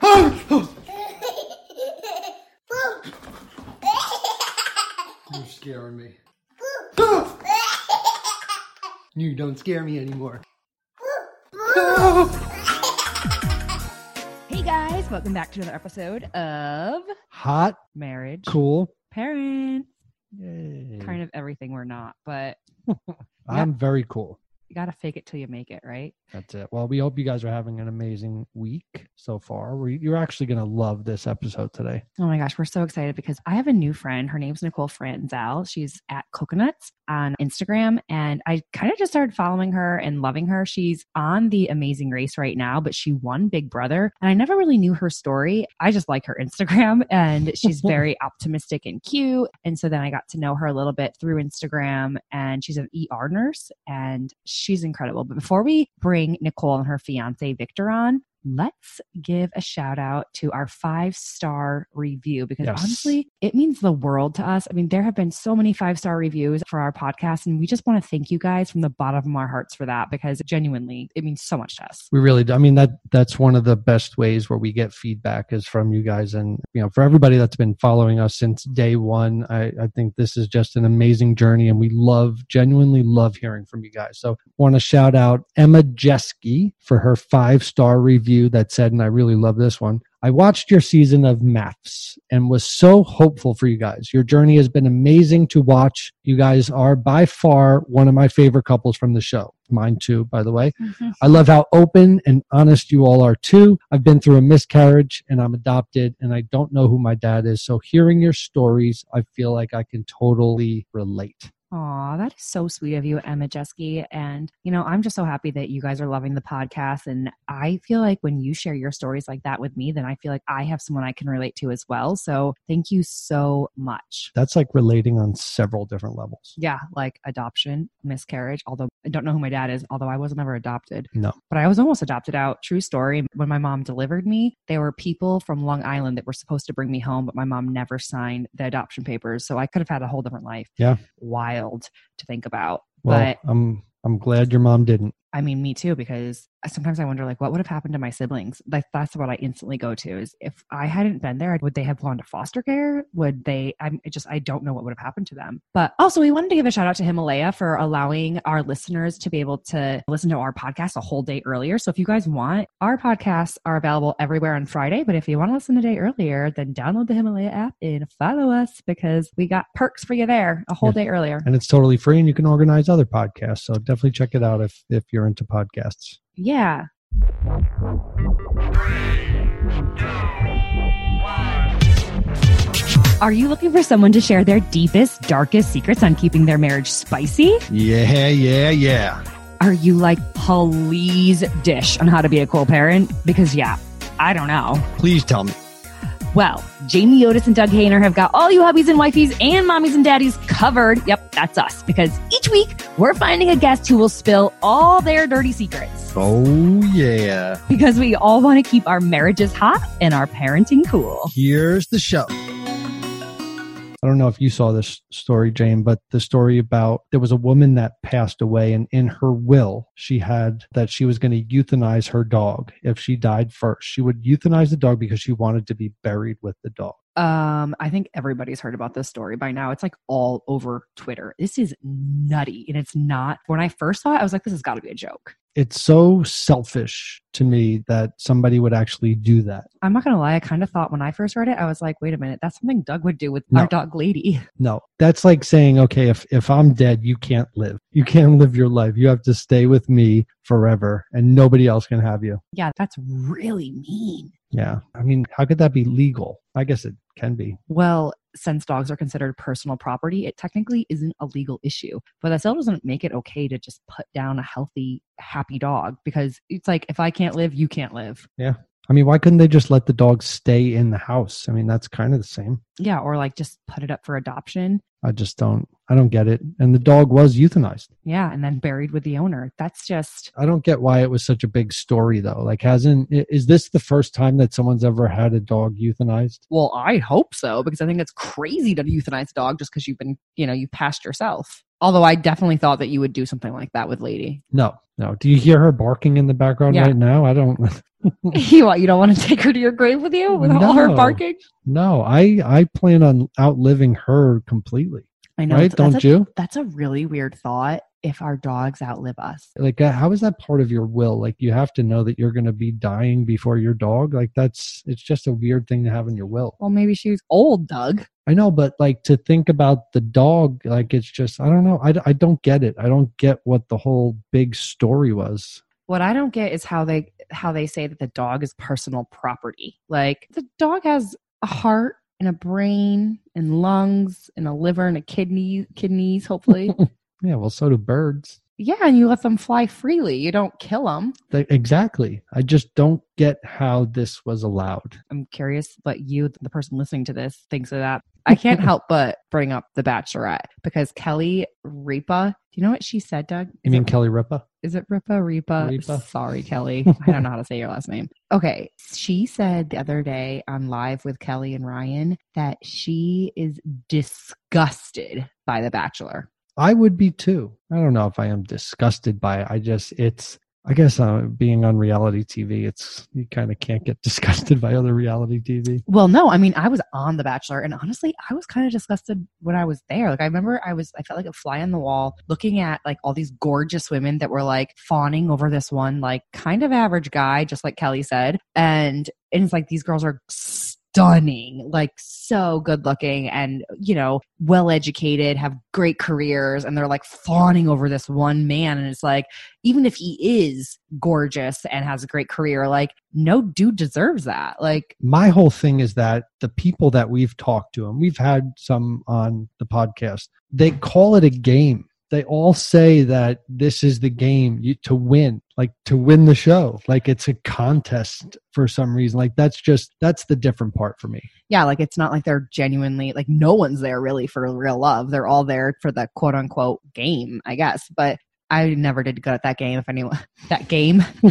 You're scaring me. You don't scare me anymore. Hey guys, welcome back to another episode of Hot, Marriage cool. Parents. Yay. Kind of everything we're not, but I'm very cool. You got to fake it till you make it, right? That's it. Well, we hope you guys are having an amazing week so far. You're actually going to love this episode today. Oh my gosh, we're so excited because I have a new friend. Her name's Nicole Franzel. She's at Coconuts on Instagram. And I kind of just started following her and loving her. She's on the amazing race right now, but she won Big Brother. And I never really knew her story. I just like her Instagram and she's very optimistic and cute. And so then I got to know her a little bit through Instagram and she's an ER nurse and she's incredible. But before we bring Nicole and her fiance Victor on, let's give a shout out to our five star review because Yes. honestly, it means the world to us. I mean, there have been so many five star reviews for our podcast, and we just want to thank you guys from the bottom of our hearts for that because genuinely, it means so much to us. We really do. I mean, that that's one of the best ways where we get feedback is from you guys. And, you know, for everybody that's been following us since day one, I, I think this is just an amazing journey. And we love, genuinely love hearing from you guys. So want to shout out Emma Jeske for her five star review that said, and I really love this one. I watched your season of MAFS and was so hopeful for you guys. Your journey has been amazing to watch. You guys are by far one of my favorite couples from the show. Mine too, by the way. Mm-hmm. I love how open and honest you all are too. I've been through a miscarriage and I'm adopted and I don't know who my dad is. So hearing your stories, I feel like I can totally relate. Aw, that is so sweet of you, Emma Jeske. And, you know, I'm just so happy that you guys are loving the podcast. And I feel like when you share your stories like that with me, then I feel like I have someone I can relate to as well. So thank you so much. That's like relating on several different levels. Yeah, like adoption, miscarriage, although I don't know who my dad is, although I wasn't ever adopted. No. But I was almost adopted out. True story. When my mom delivered me, there were people from Long Island that were supposed to bring me home, but my mom never signed the adoption papers. So I could have had a whole different life. Yeah. Wild to think about. Well, but I'm I'm glad your mom didn't. I mean, me too, because sometimes I wonder, like, what would have happened to my siblings? Like, that's what I instantly go to is if I hadn't been there, would they have gone to foster care? Would they, I'm just, I don't know what would have happened to them. But also, we wanted to give a shout out to Himalaya for allowing our listeners to be able to listen to our podcast a whole day earlier. So if you guys want, our podcasts are available everywhere on Friday. But if you want to listen a day earlier, then download the Himalaya app and follow us because we got perks for you there a whole Yeah. day earlier. And it's totally free and you can organize other podcasts. So definitely check it out if if you're into podcasts. Yeah. Are you looking for someone to share their deepest, darkest secrets on keeping their marriage spicy? Yeah, yeah, yeah. Are you like, please dish on how to be a cool parent? Because, yeah, I don't know. Please tell me. Well, Jamie Otis and Doug Hehner have got all you hubbies and wifeys and mommies and daddies covered. Yep, that's us. Because each week we're finding a guest who will spill all their dirty secrets. Oh yeah. Because we all want to keep our marriages hot and our parenting cool. Here's the show. I don't know if you saw this story, Jane, but the story about there was a woman that passed away, and in her will, she had that she was going to euthanize her dog if she died first. She would euthanize the dog because she wanted to be buried with the dog. Um, I think everybody's heard about this story by now. It's like all over Twitter. This is nutty. And it's not when I first saw it, I was like, this has got to be a joke. It's so selfish to me that somebody would actually do that. I'm not gonna lie, I kind of thought when I first read it, I was like, wait a minute, that's something Doug would do with No. our dog lady. No, that's like saying, okay, if, if I'm dead, you can't live. You can't live your life. You have to stay with me forever and nobody else can have you. Yeah, that's really mean. Yeah. I mean, how could that be legal? I guess it can be. Well, since dogs are considered personal property, it technically isn't a legal issue. But that still doesn't make it okay to just put down a healthy, happy dog because it's like if I can't live, you can't live. Yeah. I mean, why couldn't they just let the dog stay in the house? I mean, that's kind of the same. Yeah, or like just put it up for adoption. I just don't, I don't get it. And the dog was euthanized. Yeah, and then buried with the owner. That's just I don't get why it was such a big story though. Like, hasn't, is this the first time that someone's ever had a dog euthanized? well, I hope so because I think it's crazy to euthanize a dog just because you've been, you know, you've passed yourself. Although I definitely thought that you would do something like that with Lady. No, no. Do you hear her barking in the background Yeah. right now? I don't, you what? You don't want to take her to your grave with you with all her barking? No, I I plan on outliving her completely. I know. Right? Don't a- you? That's a really weird thought. If our dogs outlive us, Like, uh, how is that part of your will? Like, you have to know that you're going to be dying before your dog. Like, that's it's just a weird thing to have in your will. well, maybe she was old, Doug. I know, but like to think about the dog, like it's just I don't know. I I don't get it. I don't get what the whole big story was. What I don't get is how they how they say that the dog is personal property. Like the dog has a heart and a brain and lungs and a liver and a kidney kidneys, hopefully. Yeah, well, so do birds. Yeah, and you let them fly freely. You don't kill them. They, exactly. I just don't get how this was allowed. I'm curious what you, the person listening to this, thinks of that. I can't help but bring up The Bachelorette because Kelly Ripa, do you know what she said, Doug? You mean it- Kelly Ripa? Is it Ripa? Ripa? Ripa. Sorry, Kelly. I don't know how to say your last name. Okay. She said the other day on live with Kelly and Ryan that she is disgusted by The Bachelor. I would be too. I don't know if I am disgusted by it. I just it's I guess uh, being on reality TV, it's you kind of can't get disgusted by other reality TV. Well, no, I mean, I was on The Bachelor, and honestly, I was kind of disgusted when I was there. Like, I remember I was, I felt like a fly on the wall looking at like all these gorgeous women that were like fawning over this one, like kind of average guy, just like Kelly said. And, and it's like these girls are stunning, like so good looking and, you know, well educated, have great careers, and they're like fawning over this one man. And it's like, even if he is gorgeous and has a great career, like, no dude deserves that. Like, My whole thing is that the people that we've talked to, and we've had some on the podcast, they call it a game. They all say that this is the game you, to win, like to win the show. Like it's a contest for some reason. Like that's just, that's the different part for me. yeah, like it's not like they're genuinely like no one's there really for real love. They're all there for the quote unquote game, I guess. But I never did good at that game. If anyone that game,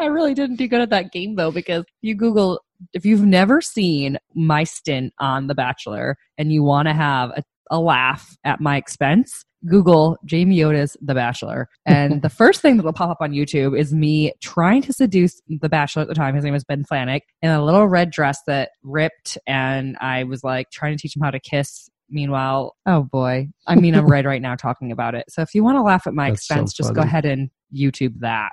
I really didn't do good at that game though because you Google if you've never seen my stint on The Bachelor and you want to have a, a laugh at my expense. Google Jamie Otis, The Bachelor. And the first thing that will pop up on YouTube is me trying to seduce The Bachelor at the time. His name was Ben Flajnik in a little red dress that ripped. And I was like trying to teach him how to kiss. Meanwhile, oh boy. I mean, I'm red right now talking about it. So if you want to laugh at my That's so expense, just go ahead and YouTube that.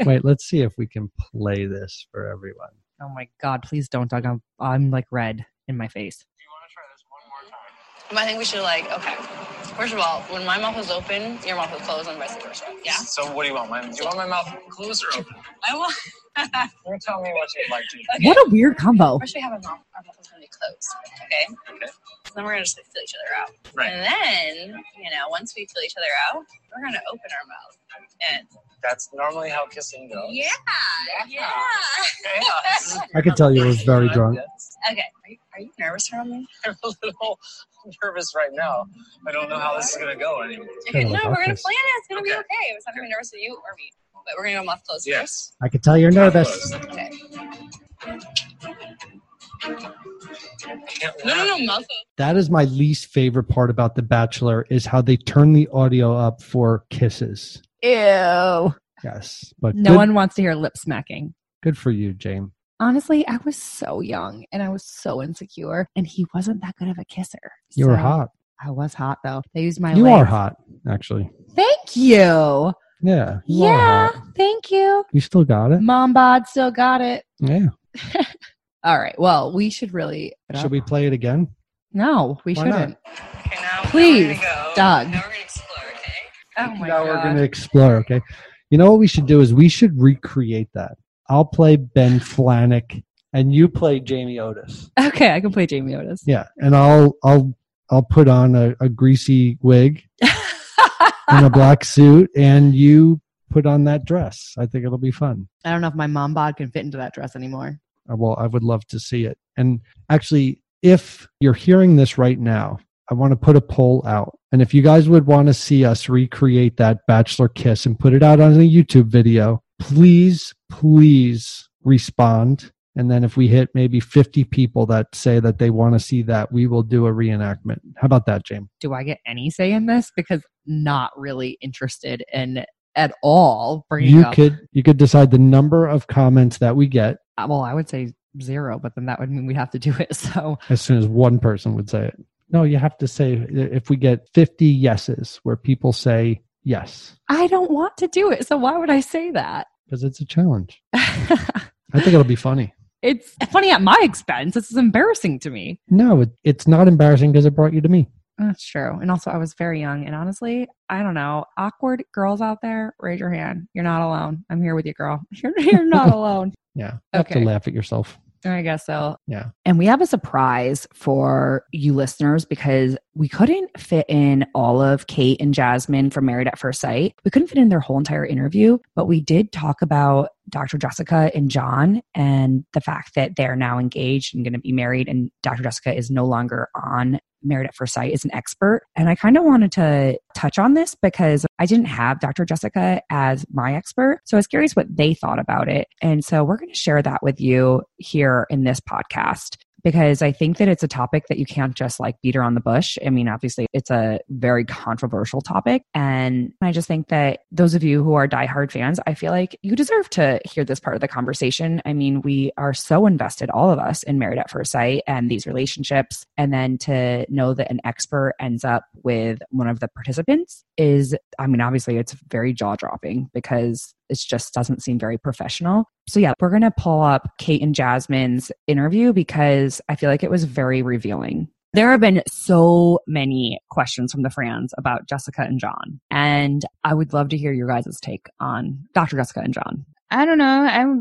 Wait, let's see if we can play this for everyone. oh my God, please don't, Doug. I'm, I'm like red in my face. But I think we should like okay. First of all, when my mouth is open, your mouth is closed, and vice versa. Yeah. So what do you want? My, do you want my mouth closed or open? I want. You tell me what you'd like to. do. Okay. What a weird combo. First, we have our mouth. Our mouth is gonna be closed. Okay. Okay. So then we're gonna just like, feel each other out. Right. And then you know, once we feel each other out, we're gonna open our mouth. And That's normally how kissing goes. yeah, yeah. Yeah, I could tell you was very drunk. Okay. Are you, are you nervous around me? I'm a little nervous right now. I don't know how this is gonna go anymore. Okay. No, we're gonna plan it. It's gonna be Okay. okay. It's not gonna be nervous with you or me. But we're gonna go mouth closed Yes. I could tell you're nervous. Okay. No, no, no, mouth. That is my least favorite part about The Bachelor is how they turn the audio up for kisses. Ew. Yes, but No good, one wants to hear lip smacking. good for you, James. Honestly, I was so young and I was so insecure, and he wasn't that good of a kisser. You were hot. I was hot though. They used my. You legs. are hot, actually. Thank you. Yeah. you Yeah, thank you. You still got it. Mom bod still got it. Yeah. All right. Well, we should really. Should we play it again? No, we Why shouldn't. Okay, now Please, now we're gonna go. Doug. Now we're gonna explore. Okay. Oh my now god. we're going to explore. Okay. You know what we should do is we should recreate that. I'll play Ben Flajnik and you play Jamie Otis. Okay, I can play Jamie Otis. Yeah, and I'll I'll I'll put on a, a greasy wig and a black suit, and you put on that dress. I think it'll be fun. I don't know if my mom bod can fit into that dress anymore. Uh, Well, I would love to see it. And actually, if you're hearing this right now, I want to put a poll out. And if you guys would want to see us recreate that bachelor kiss and put it out on a YouTube video, please, please respond. And then if we hit maybe 50 people that say that they want to see that, we will do a reenactment. How about that, James? Do I get any say in this? Because not really interested in at all bringing You up. could you could decide the number of comments that we get Uh, well, I would say zero, but then that would mean we'd have to do it. So as soon as one person would say it. No, you have to say if we get 50 yeses where people say yes, I don't want to do it. So why would I say that? because it's a challenge. I think it'll be funny. it's funny at my expense. This is embarrassing to me. No, it, it's not embarrassing because it brought you to me. That's true. And also, I was very young. And honestly, I don't know. Awkward girls out there, raise your hand. You're not alone. I'm here with you, girl. You're, you're not alone. Yeah. You have Okay. to laugh at yourself. I guess so. Yeah. And we have a surprise for you listeners because we couldn't fit in all of Kate and Jasmine from Married at First Sight. We couldn't fit in their whole entire interview, but we did talk about Dr. Jessica and John and the fact that they're now engaged and going to be married, and Dr. Jessica is no longer on Married at First Sight as an expert. And I kind of wanted to touch on this because I didn't have Dr. Jessica as my expert. So I was curious what they thought about it. And so we're going to share that with you here in this podcast because I think that it's a topic that you can't just like beat around the bush. I mean, obviously, it's a very controversial topic. And I just think that those of you who are diehard fans, I feel like you deserve to hear this part of the conversation. I mean, we are so invested, all of us, in Married at First Sight and these relationships. And then to know that an expert ends up with one of the participants is, I mean, obviously, it's very jaw dropping because it just doesn't seem very professional. So, yeah, we're going to pull up Kate and Jasmine's interview because I feel like it was very revealing. There have been so many questions from the fans about Jessica and John, and I would love to hear your guys' take on Dr. Jessica and John. I don't know.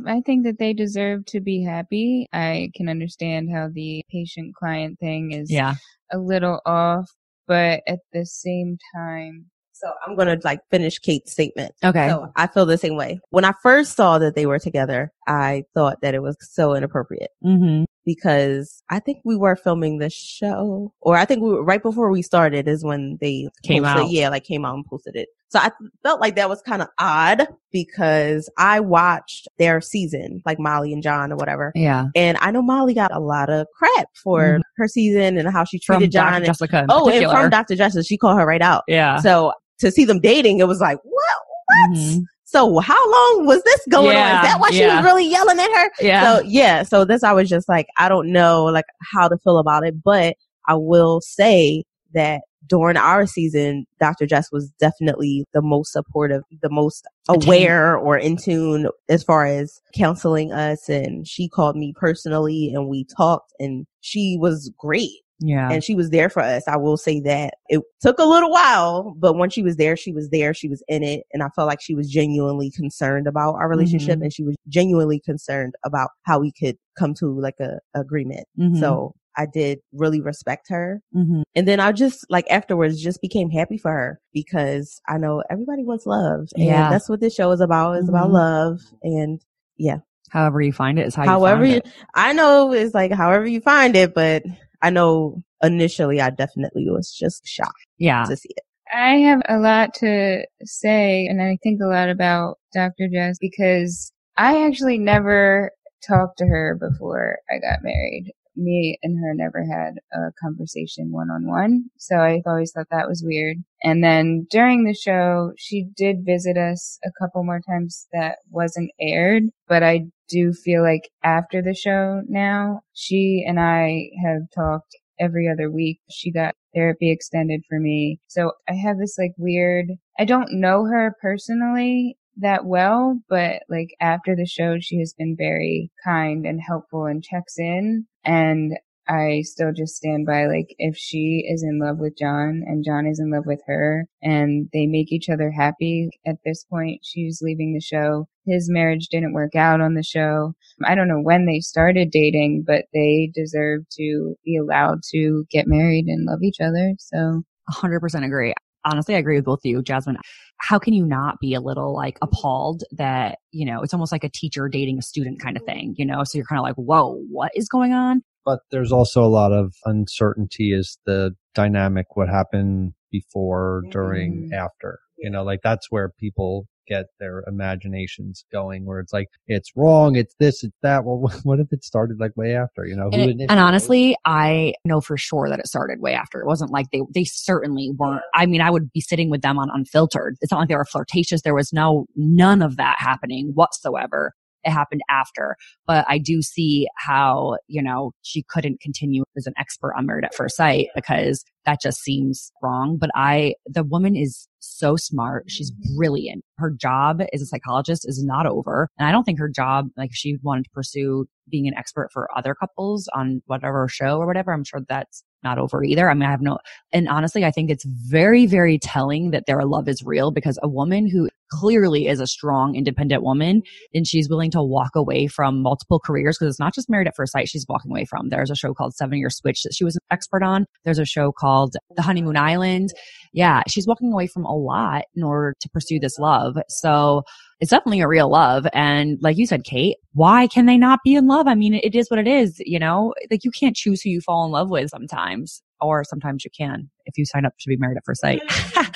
I I think that they deserve to be happy. I can understand how the patient client thing is Yeah. a little off, but at the same time, So I'm going to like finish Kate's statement. Okay. So I feel the same way. When I first saw that they were together, I thought that it was so inappropriate mm-hmm. because I think we were filming the show or I think we were right before we started is when they Came posted- out. Yeah, like came out and posted it. So I felt like that was kind of odd because I watched their season, like Molly and John or whatever. Yeah. And I know Molly got a lot of crap for Mhm. her season and how she From treated Dr. John. and- Jessica. Oh, and from Dr. Justice, she called her right out. Yeah. So to see them dating, it was like, what? What? Mhm. So how long was this going Yeah, on? Is that why she was really yelling at her? Yeah. So yeah, so this I was just like, I don't know like how to feel about it, but I will say that during our season, Dr. Jess was definitely the most supportive, the most aware or in tune as far as counseling us. And she called me personally and we talked and she was great yeah. and she was there for us. I will say that it took a little while, but once she was there, she was there. She was in it. And I felt like she was genuinely concerned about our relationship Mhm. and she was genuinely concerned about how we could come to like a agreement. Mhm. So I did really respect her. Mhm. And then I just like afterwards just became happy for her because I know everybody wants love. And Yeah. that's what this show is about. It's about Mhm. love. And yeah. However you find it is how however you. I know it's like however you find it, but I know initially I definitely was just shocked Yeah. to see it. I have a lot to say, and I think a lot about Dr. Jess because I actually never talked to her before I got married. Me and her never had a conversation one on one, so I always thought that was weird. And then during the show, she did visit us a couple more times that wasn't aired, but I do feel like after the show now, she and I have talked every other week. She got therapy extended for me. So I have this like weird, I don't know her personally that well, but like after the show, she has been very kind and helpful and checks in. And I still just stand by like if she is in love with John and John is in love with her and they make each other happy at this point, she's leaving the show. His marriage didn't work out on the show. I don't know when they started dating, but they deserve to be allowed to get married and love each other. So 100% agree. Honestly, I agree with both of you, Jasmine. How can you not be a little like appalled that, you know, it's almost like a teacher dating a student kind of mm-hmm. thing, you know? So you're kind of like, whoa, what is going on? But there's also a lot of uncertainty as the dynamic what happened before during Mhm. after you know like that's where people get their imaginations going where it's like it's wrong it's this it's that well what if it started like way after? You know and, it, and honestly i know for sure that it started way after. It wasn't like they they certainly weren't i mean i would be sitting with them on unfiltered. It's not like they were flirtatious. There was no none of that happening whatsoever it happened after. But I do see how, you know, she couldn't continue as an expert on married at first sight because that just seems wrong. But I, the woman is so smart. She's mm-hmm. brilliant. Her job as a psychologist is not over. And I don't think her job, like if she wanted to pursue being an expert for other couples on whatever show or whatever, I'm sure that's not over either. I mean, I have no, and honestly, I think it's very, very telling that their love is real because a woman who clearly is a strong, independent woman and she's willing to walk away from multiple careers because it's not just married at first sight she's walking away from. There's a show called Seven Year Switch that she was an expert on. There's a show called The Honeymoon Island. Yeah, she's walking away from a lot in order to pursue this love. So it's definitely a real love. And like you said, Kate, why can they not be in love? I mean, it is what it is, you know, like you can't choose who you fall in love with sometimes, or sometimes you can if you sign up to be married at first sight.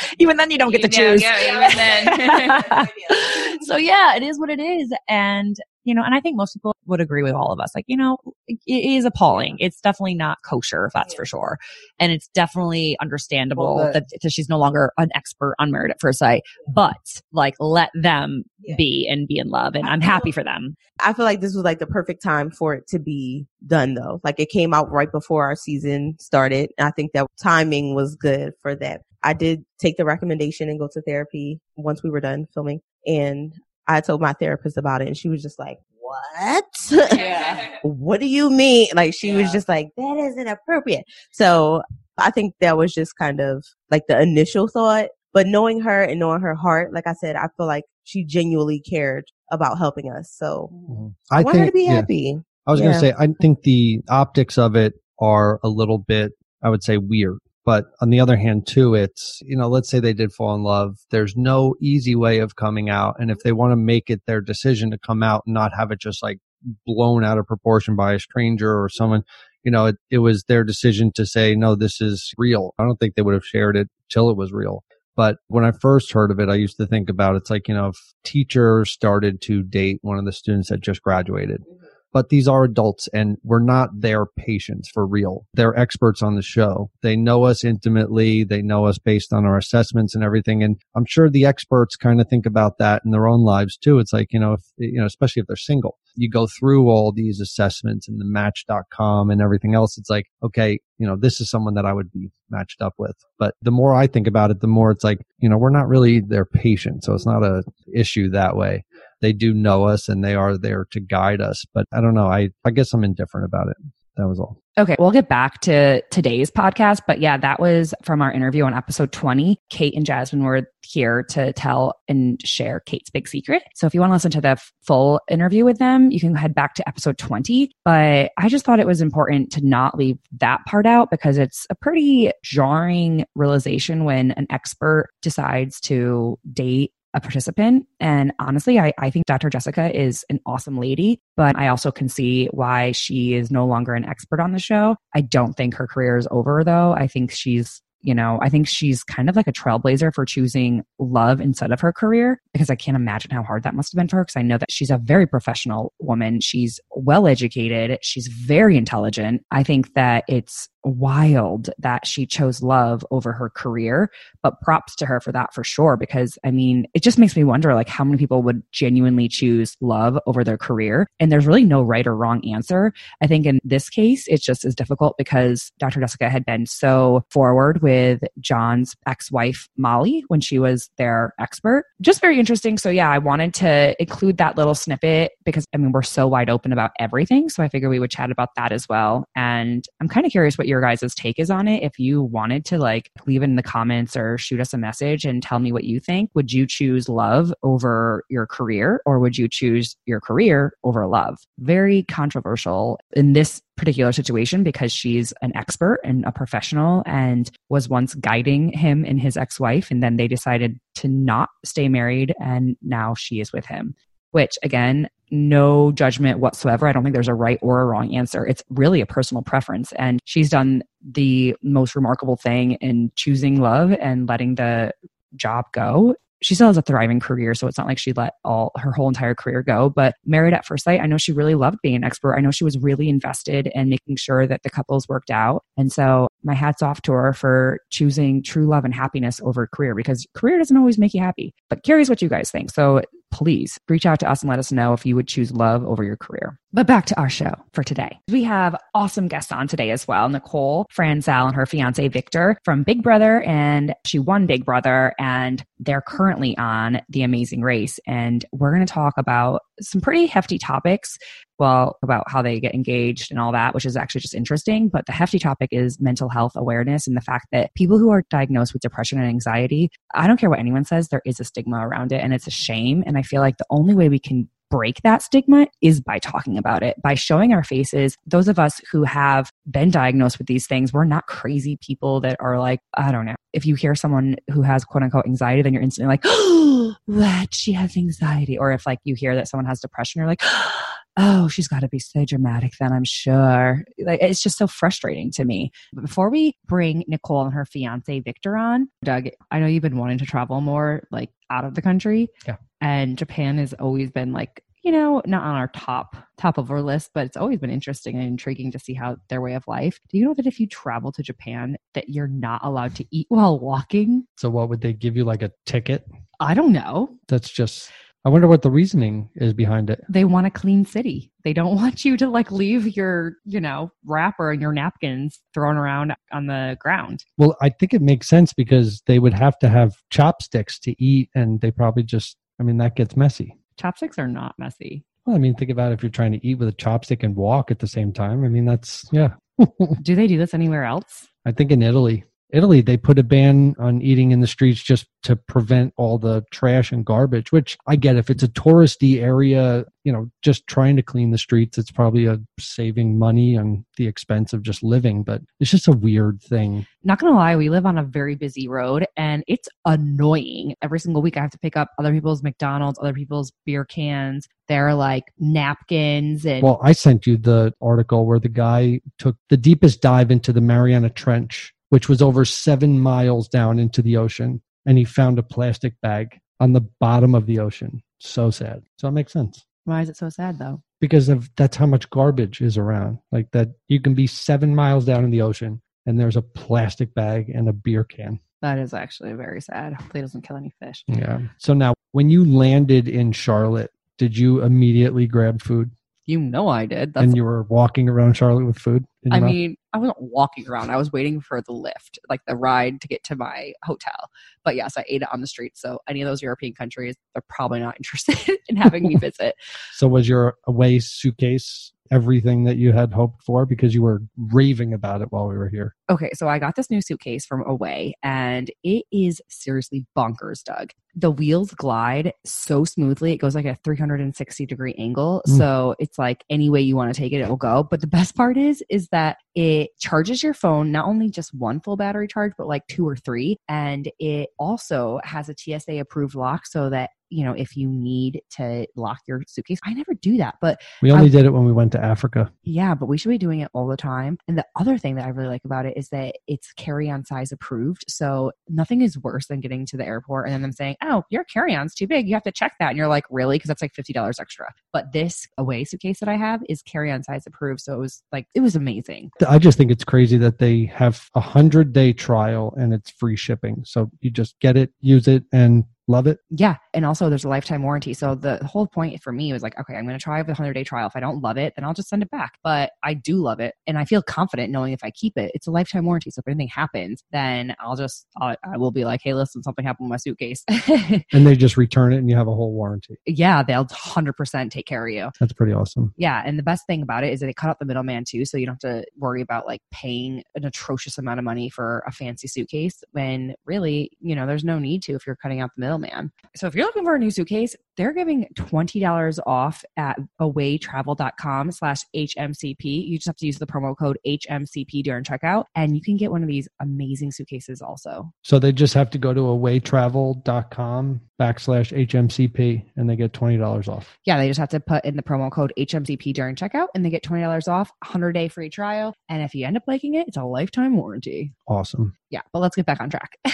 even then you don't get to choose. Yeah, even then. so yeah, it is what it is. And you know, and I think most people would agree with all of us. Like, you know, it is appalling. It's definitely not kosher, that's for sure. And it's definitely understandable well, that, that, she's no longer an expert on married at first sight, but like let them yeah. be and be in love. And I'm happy for them. I feel like this was like the perfect time for it to be done though. Like it came out right before our season started. And I think that timing was good for that. I did take the recommendation and go to therapy once we were done filming. And I told my therapist about it and she was just like, what? Yeah. what do you mean? Like she yeah. was just like, that isn't appropriate. So I think that was just kind of like the initial thought. But knowing her and knowing her heart, like I said, I feel like she genuinely cared about helping us. So mm-hmm. I, I, want think, her to be yeah. happy. I was going to say, I think the optics of it are a little bit, I would say, weird but on the other hand, too, it's, you know, let's say they did fall in love. There's no easy way of coming out. And if they want to make it their decision to come out and not have it just like blown out of proportion by a stranger or someone, you know, it, it was their decision to say, no, this is real. I don't think they would have shared it till it was real. But when I first heard of it, I used to think about it's like, you know, if teacher started to date one of the students that just graduated but these are adults and we're not their patients for real. They're experts on the show. They know us intimately. They know us based on our assessments and everything. And I'm sure the experts kind of think about that in their own lives too. It's like, you know, if, you know, especially if they're single, you go through all these assessments and the match.com and everything else. It's like, okay, you know, this is someone that I would be matched up with. But the more I think about it, the more it's like, you know, we're not really their patient. So it's not a issue that way they do know us and they are there to guide us. But I don't know. I, I guess I'm indifferent about it. That was all. Okay, we'll get back to today's podcast. But yeah, that was from our interview on episode 20. Kate and Jasmine were here to tell and share Kate's big secret. So if you want to listen to the full interview with them, you can head back to episode 20. But I just thought it was important to not leave that part out because it's a pretty jarring realization when an expert decides to date a participant. And honestly, I, I think Dr. Jessica is an awesome lady, but I also can see why she is no longer an expert on the show. I don't think her career is over though. I think she's you know, I think she's kind of like a trailblazer for choosing love instead of her career because I can't imagine how hard that must have been for her because I know that she's a very professional woman. She's well educated, she's very intelligent. I think that it's wild that she chose love over her career, but props to her for that for sure. Because I mean, it just makes me wonder like how many people would genuinely choose love over their career. And there's really no right or wrong answer. I think in this case, it's just as difficult because Dr. Jessica had been so forward with John's ex wife, Molly, when she was their expert. Just very interesting. So, yeah, I wanted to include that little snippet because I mean, we're so wide open about everything. So I figured we would chat about that as well. And I'm kind of curious what your guys' take is on it. If you wanted to like leave it in the comments or shoot us a message and tell me what you think, would you choose love over your career or would you choose your career over love? Very controversial in this particular situation because she's an expert and a professional and was once guiding him and his ex wife. And then they decided to not stay married. And now she is with him, which again, no judgment whatsoever. I don't think there's a right or a wrong answer. It's really a personal preference. And she's done the most remarkable thing in choosing love and letting the job go she still has a thriving career. So it's not like she let all her whole entire career go. But married at first sight, I know she really loved being an expert. I know she was really invested in making sure that the couples worked out. And so my hat's off to her for choosing true love and happiness over career because career doesn't always make you happy. But curious what you guys think. So please reach out to us and let us know if you would choose love over your career. But back to our show for today. We have awesome guests on today as well. Nicole Franzel and her fiance Victor from Big Brother, and she won Big Brother, and they're currently on The Amazing Race. And we're going to talk about some pretty hefty topics. Well, about how they get engaged and all that, which is actually just interesting. But the hefty topic is mental health awareness and the fact that people who are diagnosed with depression and anxiety, I don't care what anyone says, there is a stigma around it and it's a shame. And I feel like the only way we can break that stigma is by talking about it, by showing our faces. Those of us who have been diagnosed with these things, we're not crazy people that are like, I don't know. If you hear someone who has quote unquote anxiety, then you're instantly like, oh, what? She has anxiety. Or if like you hear that someone has depression, you're like, oh, she's got to be so dramatic then, I'm sure. Like, it's just so frustrating to me. But before we bring Nicole and her fiance Victor on, Doug, I know you've been wanting to travel more, like out of the country. Yeah. And Japan has always been like, you know, not on our top top of our list, but it's always been interesting and intriguing to see how their way of life. Do you know that if you travel to Japan that you're not allowed to eat while walking? So what would they give you like a ticket? I don't know. That's just I wonder what the reasoning is behind it. They want a clean city. They don't want you to like leave your, you know, wrapper and your napkins thrown around on the ground. Well, I think it makes sense because they would have to have chopsticks to eat and they probably just I mean that gets messy. Chopsticks are not messy. Well, I mean think about if you're trying to eat with a chopstick and walk at the same time. I mean that's yeah. Do they do this anywhere else? I think in Italy. Italy, they put a ban on eating in the streets just to prevent all the trash and garbage, which I get. If it's a touristy area, you know, just trying to clean the streets, it's probably a saving money on the expense of just living, but it's just a weird thing. Not gonna lie, we live on a very busy road and it's annoying. Every single week I have to pick up other people's McDonald's, other people's beer cans. They're like napkins and Well, I sent you the article where the guy took the deepest dive into the Mariana Trench which was over seven miles down into the ocean. And he found a plastic bag on the bottom of the ocean. So sad. So it makes sense why is it so sad though? because of that's how much garbage is around. Like that, you can be seven miles down in the ocean and there's a plastic bag and a beer can. That is actually very sad. Hopefully it doesn't kill any fish. Yeah. So now, when you landed in Charlotte, did you immediately grab food You know I did. That's and you were walking around Charlotte with food? I mouth? mean, I wasn't walking around. I was waiting for the lift, like the ride to get to my hotel. But yes, I ate it on the street. So any of those European countries, they're probably not interested in having me visit. So was your away suitcase everything that you had hoped for because you were raving about it while we were here? Okay, so I got this new suitcase from Away, and it is seriously bonkers, Doug. The wheels glide so smoothly. It goes like a 360 degree angle. Mm. So it's like any way you want to take it, it will go. But the best part is, is that it charges your phone, not only just one full battery charge, but like two or three. And it also has a TSA approved lock so that you know, if you need to lock your suitcase, I never do that. But We only I- did it when we went to Africa. yeah, but we should be doing it all the time. And the other thing that I really like about it is that it's carry on size approved. So nothing is worse than getting to the airport and then them saying, oh, your carry on's too big. You have to check that. And you're like, really? Because that's like $50 extra. But this away suitcase that I have is carry on size approved. So it was like, it was amazing. I just think it's crazy that they have a hundred day trial and it's free shipping. So you just get it, use it, and love it. Yeah. And also there's a lifetime warranty. So the whole point for me was like, okay, I'm going to try with a 100 day trial. If I don't love it, then I'll just send it back. But I do love it. And I feel confident knowing if I keep it, it's a lifetime warranty. So if anything happens, then I'll just, I'll, I will be like, hey, listen, something happened with my suitcase. And they just return it and you have a whole warranty. yeah, they'll 100% take care of you. That's pretty awesome. Yeah. And the best thing about it is that they cut out the middleman too. So you don't have to worry about like paying an atrocious amount of money for a fancy suitcase when really, you know, there's no need to if you're cutting out the middleman. So if you're looking for a new suitcase, they're giving $20 off at awaytravel.com slash HMCP. You just have to use the promo code HMCP during checkout and you can get one of these amazing suitcases also. So they just have to go to awaytravel.com backslash HMCP and they get $20 off. Yeah, they just have to put in the promo code HMCP during checkout and they get $20 off, 100 day free trial. And if you end up liking it, it's a lifetime warranty. Awesome. Yeah, but let's get back on track.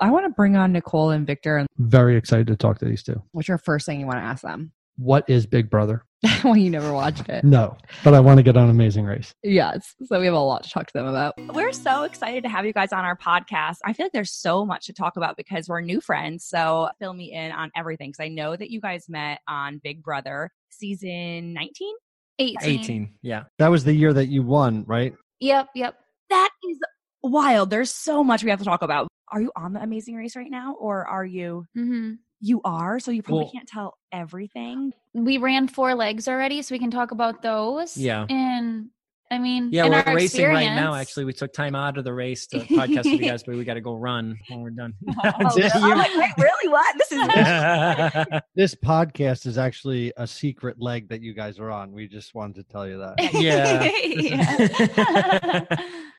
I want to bring on Nicole and Victor. And Very excited to talk to these two. what's your first thing you want to ask them? What is Big Brother? well, you never watched it. No, but I want to get on Amazing Race. Yes. So we have a lot to talk to them about. We're so excited to have you guys on our podcast. I feel like there's so much to talk about because we're new friends. So fill me in on everything because I know that you guys met on Big Brother season 19. 18. 18. Yeah. That was the year that you won, right? Yep, yep. That is wild. There's so much we have to talk about. Are you on the Amazing Race right now or are you? hmm You are. So you probably Well- can't tell everything. We ran four legs already, so we can talk about those. Yeah. And I mean, Yeah, in we're our racing right now. Actually, we took time out of the race to podcast with you guys, but we got to go run when we're done. Oh, I'm like, wait, really? What? This is. This podcast is actually a secret leg that you guys are on. We just wanted to tell you that. Yeah.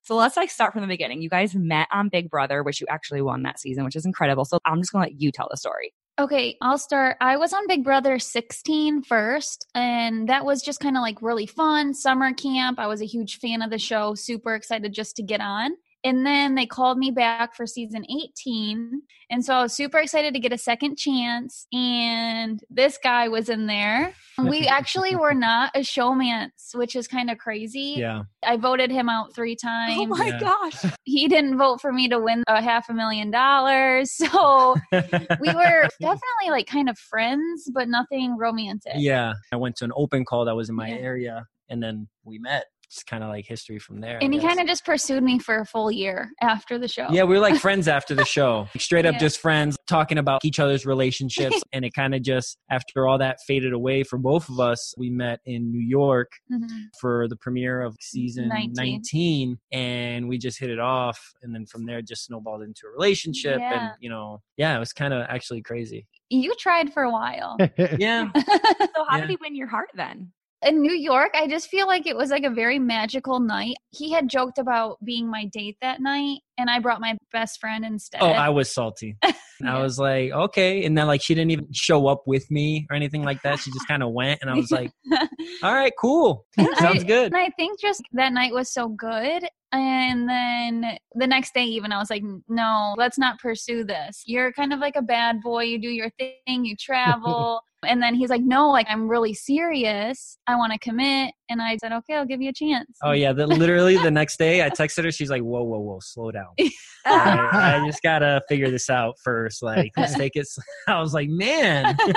so let's like start from the beginning. You guys met on Big Brother, which you actually won that season, which is incredible. So I'm just gonna let you tell the story. Okay, I'll start. I was on Big Brother 16 first, and that was just kind of like really fun summer camp. I was a huge fan of the show, super excited just to get on. And then they called me back for season 18. And so I was super excited to get a second chance. And this guy was in there. We actually were not a showmance, which is kind of crazy. yeah. I voted him out three times Oh my Yeah. gosh. he didn't vote for me to win a half a million dollars. So we were definitely like kind of friends, but nothing romantic. yeah. I went to an open call that was in my Yeah. area, and then we met. It's kind of like history from there. And he kind of just pursued me for a full year after the show. Yeah, we were like friends after the show. Like, Straight up Yeah. just friends talking about each other's relationships. and it kind of just, after all that faded away for both of us, we met in New York Mhm. for the premiere of season 19. 19. and we just hit it off. And then from there, just snowballed into a relationship. Yeah. And, you know, yeah, it was kind of actually crazy. You tried for a while. Yeah. So how Yeah. did he win your heart then? In New York, I just feel like it was like a very magical night. He had joked about being my date that night, and I brought my best friend instead. Oh, I was salty. Yeah. I was like, okay. And then, like, she didn't even show up with me or anything like that. She just kind of went. And I was like, all right, cool. Sounds good. And I think just that night was so good. And then the next day, even I was like, no, let's not pursue this. You're kind of like a bad boy. You do your thing, you travel. and then he's like, no, like I'm really serious. I want to commit. And I said, okay, I'll give you a chance. Oh yeah, the, literally the next day I texted her. She's like, "Whoa, whoa, whoa, slow down. I, I just gotta figure this out first. Like, let's take it." s- I was like, "Man,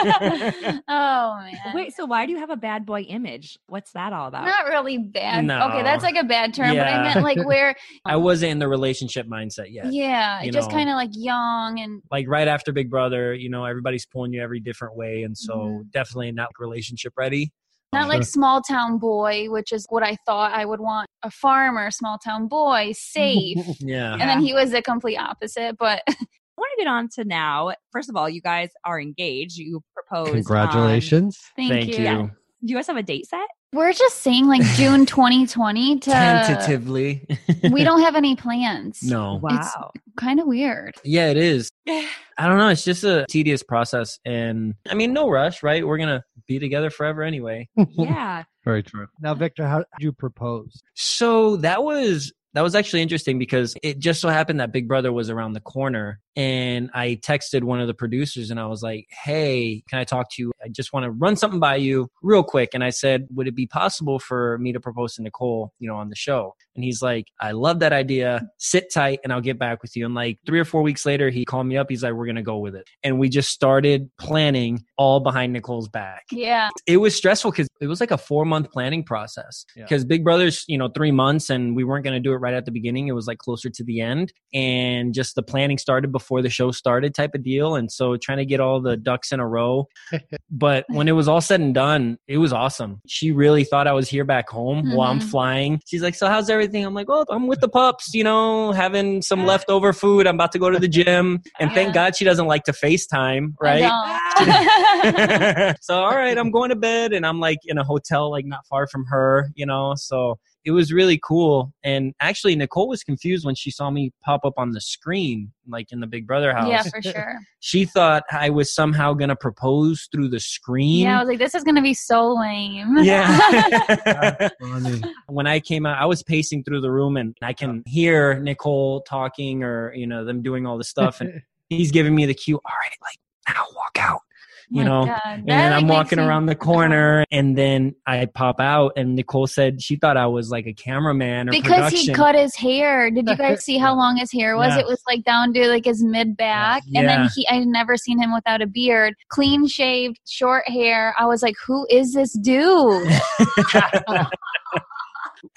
oh, man. Wait, so why do you have a bad boy image? What's that all about? Not really bad. No. Okay, that's like a bad term, but I meant like where, I wasn't in the relationship mindset yet. yeah, you just kind of like young and Like right after Big Brother, you know, everybody's pulling you every different way, and so Mhm. definitely not relationship ready. Not like small town boy, which is what I thought I would want a farmer, small town boy, safe. Yeah, And then he was the complete opposite. But I want to get on to now. First of all, you guys are engaged. You proposed. on- um, Congratulations. thank, thank you. you. Yeah. do you guys have a date set? We're just saying like June 2020 to. Tentatively. We don't have any plans. no. Wow. Kind of weird. Yeah, it is. I don't know. It's just a tedious process, and I mean, no rush, right? We're gonna be together forever anyway. yeah. Very true. Now, Victor, how did you propose? So that was that was actually interesting because it just so happened that Big Brother was around the corner and I texted one of the producers and I was like, "Hey, can I talk to you? I just want to run something by you real quick." And I said, "Would it be possible for me to propose to Nicole, you know, on the show?" And he's like, "I love that idea. Sit tight and I'll get back with you." And like 3 or 4 weeks later, he called me up. He's like, "We're going to go with it." And we just started planning all behind Nicole's back Yeah. it was stressful because it was like a four month planning process Yeah. because big brother's you know three months and we weren't going to do it right at the beginning it was like closer to the end and just the planning started before the show started type of deal and so trying to get all the ducks in a row. But when it was all said and done it was awesome. She really thought i was here back home while i'm Mhm. flying. She's like so how's everything? I'm like well i'm with the pups you know having some leftover food. I'm about to go to the gym. And thank Yeah. god she doesn't like to facetime right? so all right i'm going to bed and i'm like in a hotel like not far from her you know? So it was really cool. And actually, Nicole was confused when she saw me pop up on the screen, like in the Big Brother house. Yeah, for sure. She thought I was somehow going to propose through the screen. Yeah, I was like, this is gonna be so lame. Yeah. When I came out, I was pacing through the room and I can hear Nicole talking or, you know, them doing all the stuff. And he's giving me the cue. All right, like now walk out. You My know, God. and I'm walking around the corner, and then I pop out, and Nicole said she thought I was like a cameraman or because production. he cut his hair. Did you guys see how long his hair was? Yeah. It was like down to like his mid back, yeah. and then he. I had never seen him without a beard, clean shaved, short hair. I was like, who is this dude?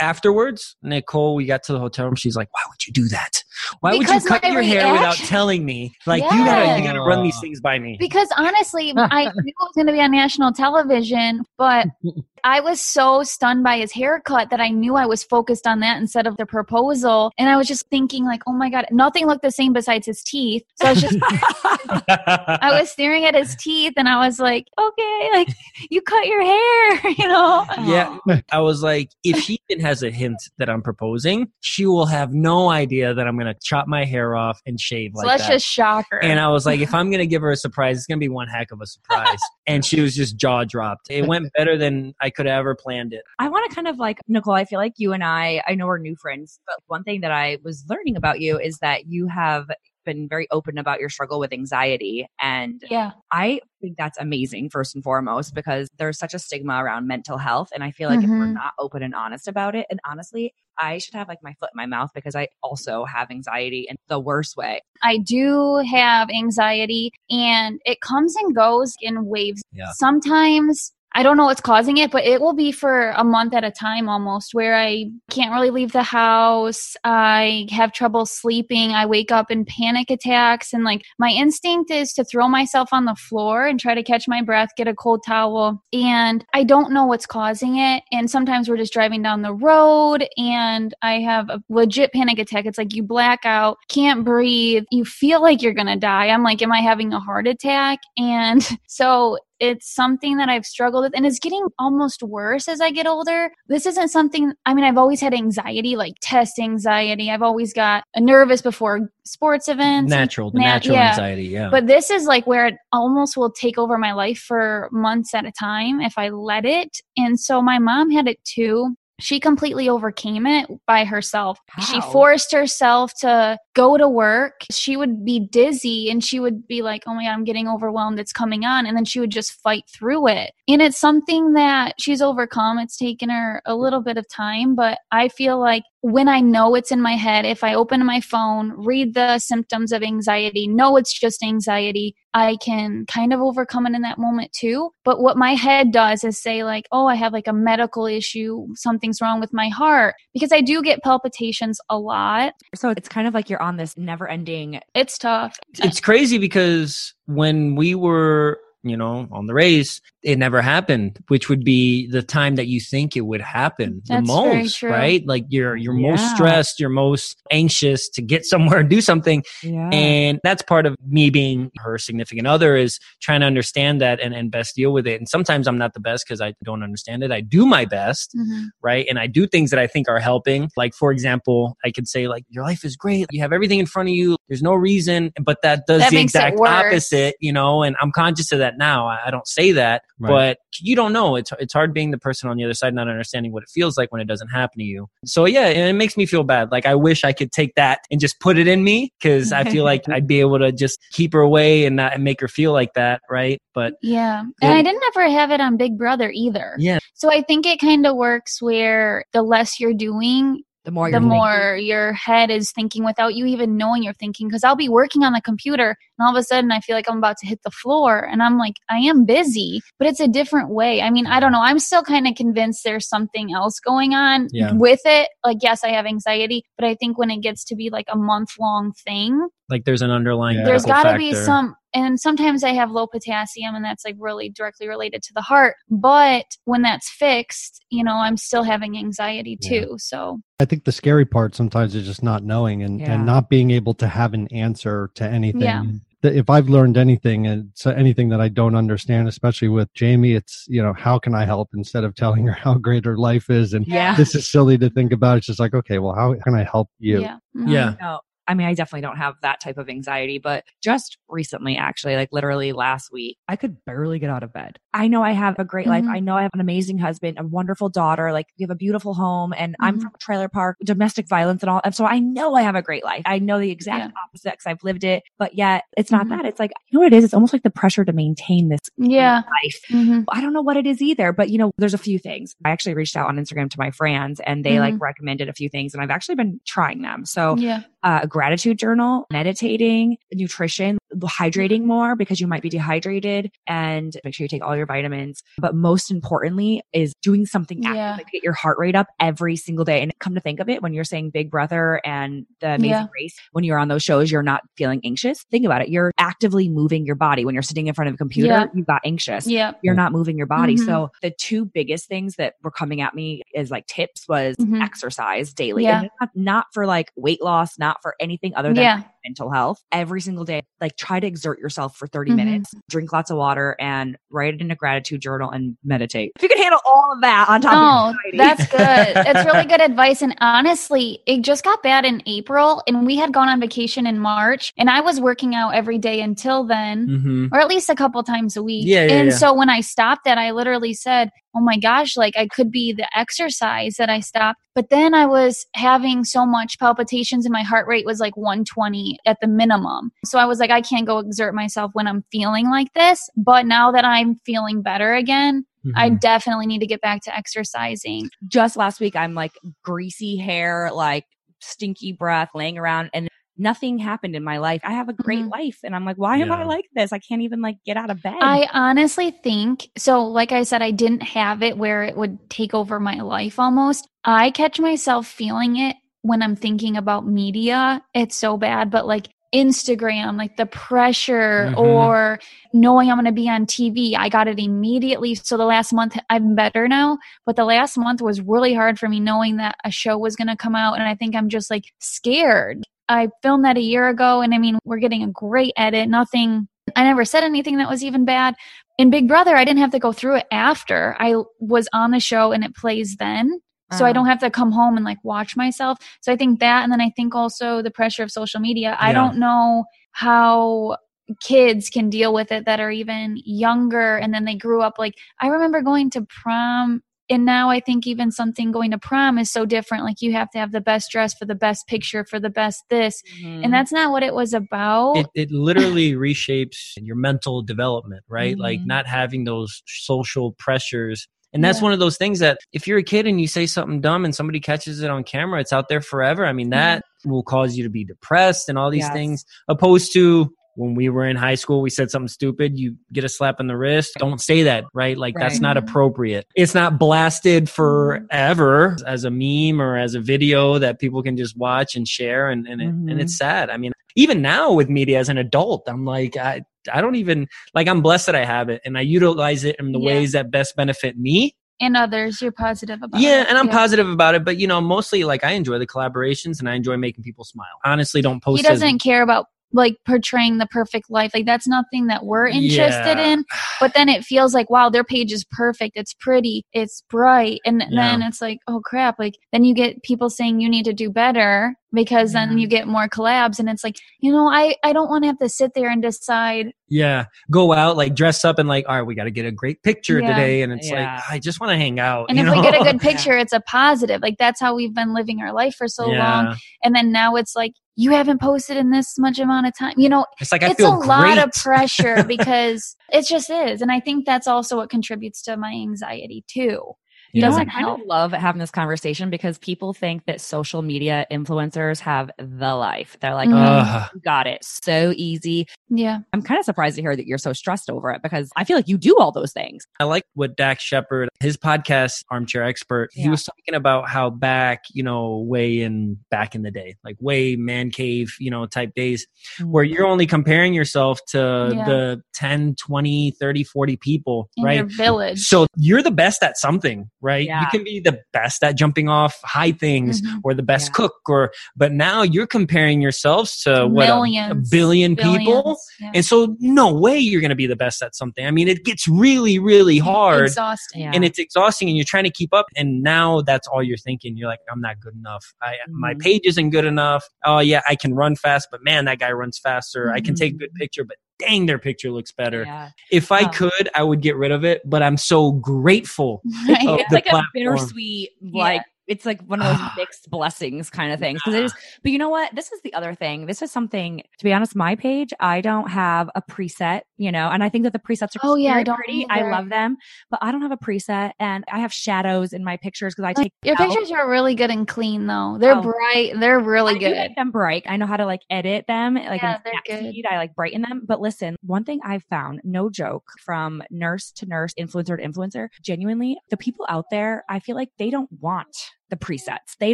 Afterwards, Nicole, we got to the hotel room. She's like, "Why would you do that? Why would you cut your hair without telling me? Like you gotta, you gotta run these things by me." Because honestly, I knew it was going to be on national television, but I was so stunned by his haircut that I knew I was focused on that instead of the proposal. And I was just thinking, like, oh my God, nothing looked the same besides his teeth. So I was just, I was staring at his teeth and I was like, okay, like, you cut your hair, you know? Yeah, I was like, if she even has a hint that I'm proposing, she will have no idea that I'm gonna chop my hair off and shave So like let's that. just shock her. and I was like, if I'm gonna give her a surprise, it's gonna be one heck of a surprise. and she was just jaw dropped. It went better than I could have ever planned it. I want to kind of like Nicole. I feel like you and I. I know we're new friends, but one thing that I was learning about you is that you have been very open about your struggle with anxiety, and yeah. I think that's amazing. First and foremost, because there's such a stigma around mental health, and I feel like if we're Mhm. not open and honest about it, and honestly, I should have like my foot in my mouth because I also have anxiety in the worst way. I do have anxiety and it comes and goes in waves. Yeah. Sometimes I don't know what's causing it, but it will be for a month at a time almost where I can't really leave the house. I have trouble sleeping. I wake up in panic attacks. And like my instinct is to throw myself on the floor and try to catch my breath, get a cold towel. And I don't know what's causing it. And sometimes we're just driving down the road and I have a legit panic attack. It's like you black out, can't breathe, you feel like you're going to die. I'm like, am I having a heart attack? And so it's something that I've struggled with and it's getting almost worse as I get older. This isn't something, I mean, I've always had anxiety, like test anxiety. I've always got nervous before sports events. Natural, the Na- natural yeah. anxiety. Yeah. But this is like where it almost will take over my life for months at a time if I let it. And so my mom had it too. She completely overcame it by herself. She forced herself to go to work. She would be dizzy and she would be like, Oh my God, I'm getting overwhelmed. It's coming on. And then she would just fight through it. And it's something that she's overcome. It's taken her a little bit of time, but I feel like when I know it's in my head, if I open my phone, read the symptoms of anxiety, know it's just anxiety, I can kind of overcome it in that moment too. But what my head does is say, like, oh, I have like a medical issue, something's wrong with my heart, because I do get palpitations a lot. So it's kind of like you're on this never ending. It's tough. it's crazy because when we were you know on the race it never happened which would be the time that you think it would happen That's the most right like you're you're most stressed you're most anxious to get somewhere and do something Yeah. and that's part of me being her significant other is trying to understand that and, and best deal with it and sometimes i'm not the best because i don't understand it i do my best Mhm. right? And I do things that I think are helping. Like, for example, I could say, like, your life is great. You have everything in front of you. There's no reason, but that does That the exact opposite, you know, and I'm conscious of that now. I, I don't say that, Right. but you don't know. It's, it's hard being the person on the other side, not understanding what it feels like when it doesn't happen to you. So yeah, and it makes me feel bad. Like, I wish I could take that and just put it in me because I feel like I'd be able to just keep her away and not and make her feel like that, right? But Yeah. And Yeah. I didn't ever have it on Big Brother either. yeah, So I think it kind of works where the less you're doing, the more the thinking. more your head is thinking without you even knowing you're thinking. Because I'll be working on the computer and all of a sudden I feel like I'm about to hit the floor and I'm like, I am busy, but it's a different way. I mean, I don't know. I'm still kind of convinced there's something else going on Yeah. with it. Like, yes, I have anxiety, but I think when it gets to be like a month long thing, like there's an underlying Yeah. there's medical got to be some and sometimes i have low potassium and that's like really directly related to the heart but when that's fixed you know i'm still having anxiety Yeah. too so I think the scary part sometimes is just not knowing and, Yeah. and not being able to have an answer to anything. Yeah. if I've learned anything and so anything that I don't understand, especially with Jamie, it's you know how can I help instead of telling her how great her life is and Yeah. this is silly to think about. It's just like okay, well, how can I help you? Yeah. Mhm. Yeah. No, I mean, I definitely don't have that type of anxiety, but just recently, actually, like literally last week, I could barely get out of bed. I know I have a great life. Mhm. I know I have an amazing husband, a wonderful daughter. Like we have a beautiful home and I'm Mhm. from a trailer park, domestic violence and all. And so I know I have a great life. I know the exact Yeah. opposite because I've lived it, but yet it's not Mhm. that. It's like, you know what it is? It's almost like the pressure to maintain this Yeah. life. Mhm. I don't know what it is either, but you know, there's a few things. I actually reached out on Instagram to my friends and they like recommended a few things and I've actually been trying them. So Yeah. uh, a gratitude journal, meditating, nutrition, hydrating more because you might be dehydrated and make sure you take all your vitamins. But most importantly is doing something active, Yeah. like get your heart rate up every single day. And come to think of it, when you're saying Big Brother and the Amazing Yeah. Race, when you're on those shows, you're not feeling anxious. Think about it. You're actively moving your body. When you're sitting in front of a computer, Yeah. you got anxious Yeah. you're not moving your body. Mhm. So the two biggest things that were coming at me as like tips was Mhm. exercise daily. Yeah. And not, not for like weight loss, not for anything other than. Mental health. Every single day, like try to exert yourself for 30 Mhm. minutes, drink lots of water and write it in a gratitude journal and meditate. If you can handle all of that on top Oh, of anxiety. that's good. It's really good advice. And honestly, it just got bad in April, and we had gone on vacation in March, and I was working out every day until then, hmm or at least a couple times a week. Yeah, yeah, and yeah. so when I stopped that, I literally said, "Oh my gosh, like I could be the exercise that I stopped." But then I was having so much palpitations, and my heart rate was like 120 at the minimum. So I was like, I can't go exert myself when I'm feeling like this. But now that I'm feeling better again. I Mhm. definitely need to get back to exercising. just last week I'm like greasy hair, like stinky breath, laying around and nothing happened in my life. I have a great Mhm. life and I'm like, why am I like this? I can't even like get out of bed. I honestly think so. Like I said, I didn't have it where it would take over my life almost. I catch myself feeling it when I'm thinking about media. It's so bad, but like Instagram, like the pressure Mhm. or knowing I'm going to be on TV, I got it immediately. So the last month, I'm better now, but the last month was really hard for me knowing that a show was going to come out. And I think I'm just like scared. I filmed that a year ago, and I mean, we're getting a great edit. Nothing, I never said anything that was even bad. In Big Brother, I didn't have to go through it after. I was on the show and it plays then. So I Uh. don't have to come home and like watch myself. So I think that, and then I think also the pressure of social media. I don't know how kids can deal with it that are even younger and then they grew up like I remember going to prom and now I think even something going to prom is so different like you have to have the best dress for the best picture for the best this Mhm. and that's not what it was about. it, it literally reshapes your mental development, right? Like Mhm. not having those social pressures. And that's Yeah. one of those things that if you're a kid and you say something dumb and somebody catches it on camera, it's out there forever. I mean, that will cause you to be depressed and all these Yes. things, opposed to when we were in high school, we said something stupid, you get a slap on the wrist. Don't say that, right? Like that's not appropriate. It's not blasted forever as a meme or as a video that people can just watch and share. And, and, it, and it's mm-hmm. sad. I mean, even now with media as an adult, I'm like, I, I don't even like, I'm blessed that I have it and I utilize it in the Yeah. ways that best benefit me. and others, you're positive about Yeah, it. and I'm positive about it, but you know, mostly like I enjoy the collaborations and I enjoy making people smile. Honestly, don't post He doesn't care about like portraying the perfect life. Like that's nothing that we're interested Yeah. in. But then it feels like, wow, their page is perfect. It's pretty. It's bright. And then it's like, oh crap. Like then you get people saying you need to do better because then you get more collabs. And it's like, you know, I, I don't want to have to sit there and decide. Yeah, go out like dress up and like, all right, we got to get a great picture Yeah. today, and it's Yeah. like I just want to hang out. And you if we get a good picture, it's a positive. Like that's how we've been living our life for so long. And then now it's like, you haven't posted in this much amount of time. You know, it's like I it's feel a lot of pressure because it just is. And i think that's also what contributes to my anxiety too You know, I kind help. of love having this conversation because people think that social media influencers have the life. They're like, Mhm. oh, Ugh. you got it so easy. yeah I'm kind of surprised to hear that you're so stressed over it because I feel like you do all those things. I like what Dax Shepard, his podcast, Armchair Expert, he was talking about how back, you know, way in back in the day, like way man cave, you know, type days, where you're only comparing yourself to Yeah. the 10, 20, 30, 40 people, in right? your village So you're the best at something. Right? Yeah. You can be the best at jumping off high things Mhm. or the best Yeah. cook or but now you're comparing yourselves to what a- a, Millions. billion people. Yeah. And so no way you're going to be the best at something. I mean, it gets really really hard Exhausting. And it's exhausting and you're trying to keep up and now that's all you're thinking you're like i'm not good enough i my Mhm. page isn't good enough oh yeah i can run fast but man that guy runs faster i can take a Mhm. good picture but dang their picture looks better Yeah. if i Oh. could i would get rid of it but i'm so grateful Right. it's the like a bittersweet like it's like one of those ah. mixed blessings kind of things because it is but you know what this is the other thing this is something to be honest my page i don't have a preset you know and i think that the presets are Oh, yeah, I don't pretty i love them but i don't have a preset and i have shadows in my pictures because i take Your out- pictures are really good and clean, though. They're Oh. bright. They're really I good. make them bright. I know how to like edit them, like Yeah, they're good. I like brighten them. But listen, one thing I've found, no joke, from nurse to nurse, influencer to influencer, genuinely, the people out there, I feel like they don't want the presets. They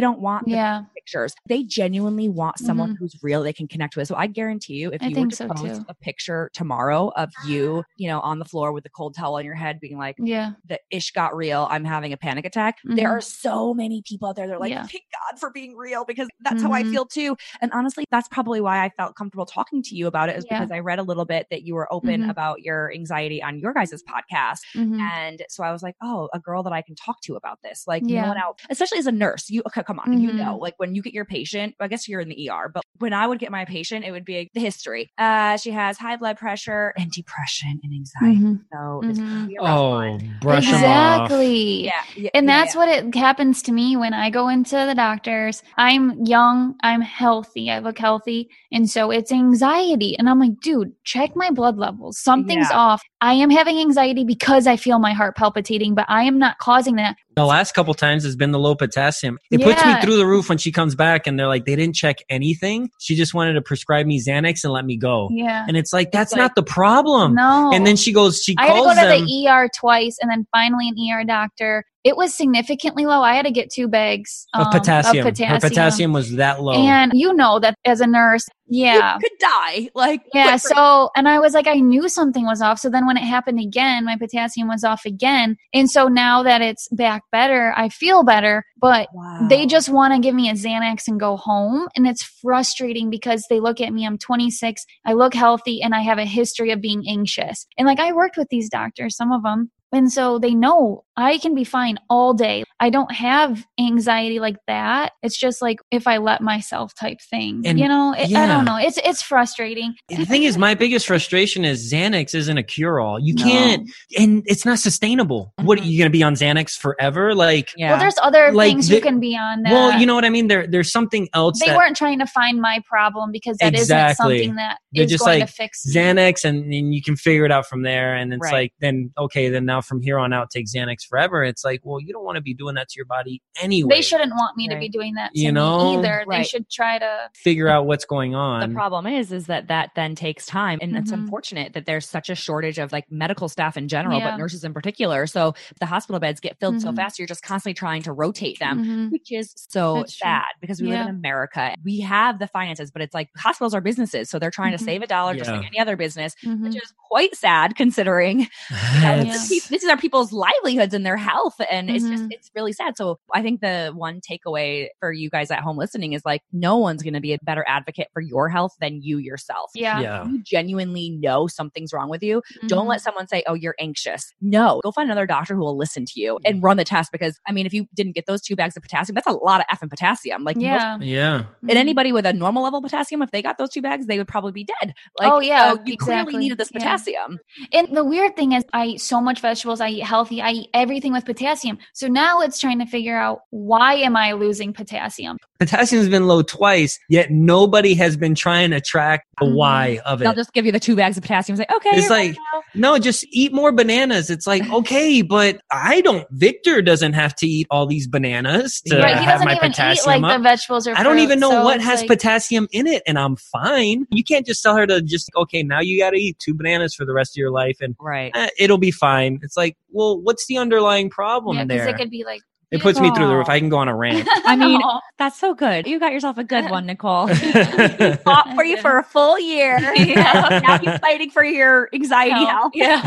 don't want the Yeah. pictures. They genuinely want someone Mhm. who's real they can connect with. So I guarantee you, if I you were to so, post too. a picture tomorrow of you, you know, on the floor with the cold towel on your head, being like, Yeah. the ish got real. I'm having a panic attack. There Mhm. are so many people out there. They're like, Yeah. thank God for being real because that's how I Mhm. feel too. And honestly, that's probably why I felt comfortable talking to you about it is Yeah. because I read a little bit that you were open Mhm. about your anxiety on your guys' podcast. Mhm. And so I was like, oh, a girl that I can talk to about this. Like, no Yeah. one else, especially as a nurse, you, okay, come on, you Mhm. know, like when you get your patient, I guess you're in the ER, but when I would get my patient, it would be the history. Uh, she has high blood pressure and depression and anxiety. Mhm. So this Mhm. could be a rough oh one. brush 'em off Exactly. Yeah. yeah And yeah, that's yeah. what it happens to me when I go into the doctors. I'm young, I'm healthy, I look healthy. And so it's anxiety. And I'm like, dude, check my blood levels. Something's Yeah. off. I am having anxiety because I feel my heart palpitating, but I am not causing that. The last couple times has been the low potassium. It puts me through the roof when she comes back and they're like, they didn't check anything. She just wanted to prescribe me Xanax and let me go. Yeah. And it's like, that's like, not the problem. No. And then she goes, she I had to calls go to them. the ER twice and then finally an ER doctor. It was significantly low. I had to get two bags of um, potassium. Of potassium. Her potassium was that low. And you know that as a nurse, yeah. You could die. Like, Yeah, quick- so and I was like, I knew something was off. So then when it happened again, my potassium was off again. And so now that it's back better, I feel better. But Wow. they just want to give me a Xanax and go home. And it's frustrating because they look at me, I'm 26, I look healthy, and I have a history of being anxious. And like I worked with these doctors, some of them. And so they know I can be fine all day. I don't have anxiety like that. It's just like if I let myself type thing. And- you know, it, I don't know. It's it's frustrating. the thing is, my biggest frustration is Xanax isn't a cure all. You No. can't, and it's not sustainable. What are Mm-hmm. you going to be on Xanax forever? Like, yeah. Well, there's other Like things the- you can be on that. well, you know what I mean? There, there's something else they that weren't trying to find my problem because that Exactly. not something that They're is just going like to fix. Xanax, and, and you can figure it out from there. And it's Right. like, then okay, then now from here on out, take Xanax forever. It's like, well, you don't want to be doing that to your body anyway. They shouldn't want me to be doing that to You me know? either. They should try to. figure out what's going on. the problem is is that that then takes time and it's Mhm. unfortunate that there's such a shortage of like medical staff in general Yeah. but nurses in particular so the hospital beds get filled so Mhm. fast you're just constantly trying to rotate them Mhm. which is so That's true. sad because we live in America. We have the finances, but it's like hospitals are businesses. So they're trying to save a dollar just like any other business, which is quite sad considering you know, Yeah. this, this is our people's livelihoods and their health. And it's just, Mhm. it's really sad. So I think the one takeaway for you guys at home listening is like, no one's going to be a better advocate for your health than you yourself. Yeah. yeah. You genuinely know something's wrong with you. Mhm. Don't let someone say, Oh, you're anxious. No, go find another doctor who will listen to you Mm-hmm. and run the test because I mean, if you didn't get those two bags of potassium, that's a lot of effing potassium. Like, most- Yeah. Yeah. Mhm. and anybody with a normal level of potassium, if they got those two bags, they would probably be dead. Like, Oh, yeah, so you clearly needed this Yeah. potassium. And the weird thing is, I eat so much vegetables. I eat healthy. I eat everything with potassium. So now it's trying to figure out why am I losing potassium? Potassium's been low twice, yet nobody has been trying to track the Mhm. why of it. They'll just give you the two bags of potassium. It's like, okay, It's like- now. No, just eat more bananas. It's like, okay, but I don't, Victor doesn't have to eat all these bananas to right? He have my even eat potassium like up. the vegetables or. I don't even know so what has like- potassium in it, and I'm fine. You can't just tell her to just, okay, now you got to eat two bananas for the rest of your life, and right. eh, it'll be fine. It's like, well, what's the underlying problem Yeah, because there? it could be like It puts me through the roof. I can go on a rant. I mean, Aw. that's so good. You got yourself a good one, Nicole. yeah. Fought for you for a full year. Yeah. now you're fighting for your anxiety health. Yeah.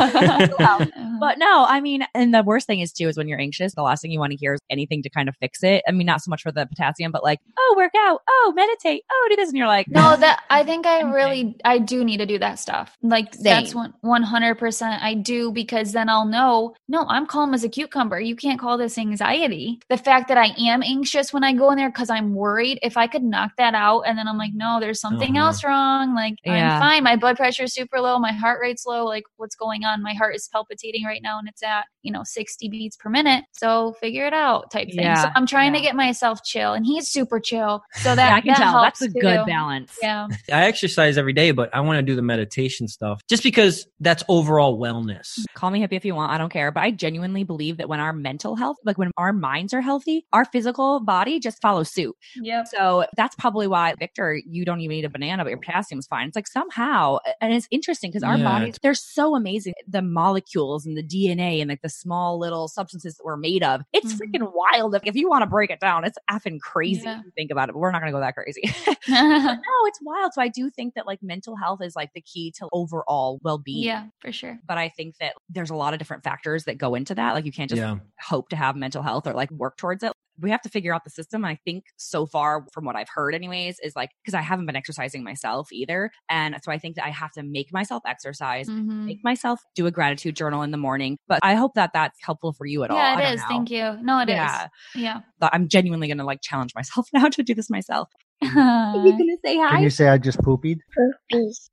Um, but no, I mean, and the worst thing is too is when you're anxious, the last thing you want to hear is anything to kind of fix it. I mean, not so much for the potassium, but like, oh, work out, oh, meditate, oh, do this, and you're like, No, that I think I Okay. really I do need to do that stuff. Like that's one one hundred percent I do because then I'll know, no, I'm calm as a cucumber. You can't call this anxiety. The fact that I am anxious when I go in there because I'm worried, if I could knock that out and then I'm like, no, there's something Uh-huh. else wrong. Like Yeah. I'm fine. My blood pressure is super low, my heart rate's low. Like what's going on? My heart is palpitating right now and it's at, you know, 60 beats per minute. So figure it out type thing. So I'm trying to get myself chill and he's super chill. So that yeah, I can that tell. That's helps a good balance. Yeah. I exercise every day, but I want to do the meditation stuff just because that's overall wellness. Call me hippie if you want. I don't care. But I genuinely believe that when our mental health, like when our minds are healthy, our physical body just follows suit. Yeah. So that's probably why, Victor, you don't even need a banana, but your potassium's fine. It's like somehow, and it's interesting because our Yeah. bodies, they're so amazing. The molecules and the DNA and like the small little substances that we're made of. It's Mhm. freaking wild. If, if you want to break it down, it's effing crazy Yeah. if you think about it, but we're not going to go that crazy. no, it's wild. So I do think that like mental health is like the key to overall well being. yeah, for sure. But I think that there's a lot of different factors that go into that. Like you can't just Yeah. hope to have mental health or like work towards it. We have to figure out the system. I think so far, from what I've heard, anyways, is like because I haven't been exercising myself either. And so I think that I have to make myself exercise, Mhm. make myself do a gratitude journal in the morning. But I hope that that's helpful for you at all. I Yeah, don't it is. know. Thank you. No, it is. yeah. Yeah. But I'm genuinely going to like challenge myself now to do this myself. Are you going to say Can hi? you say I just poopied?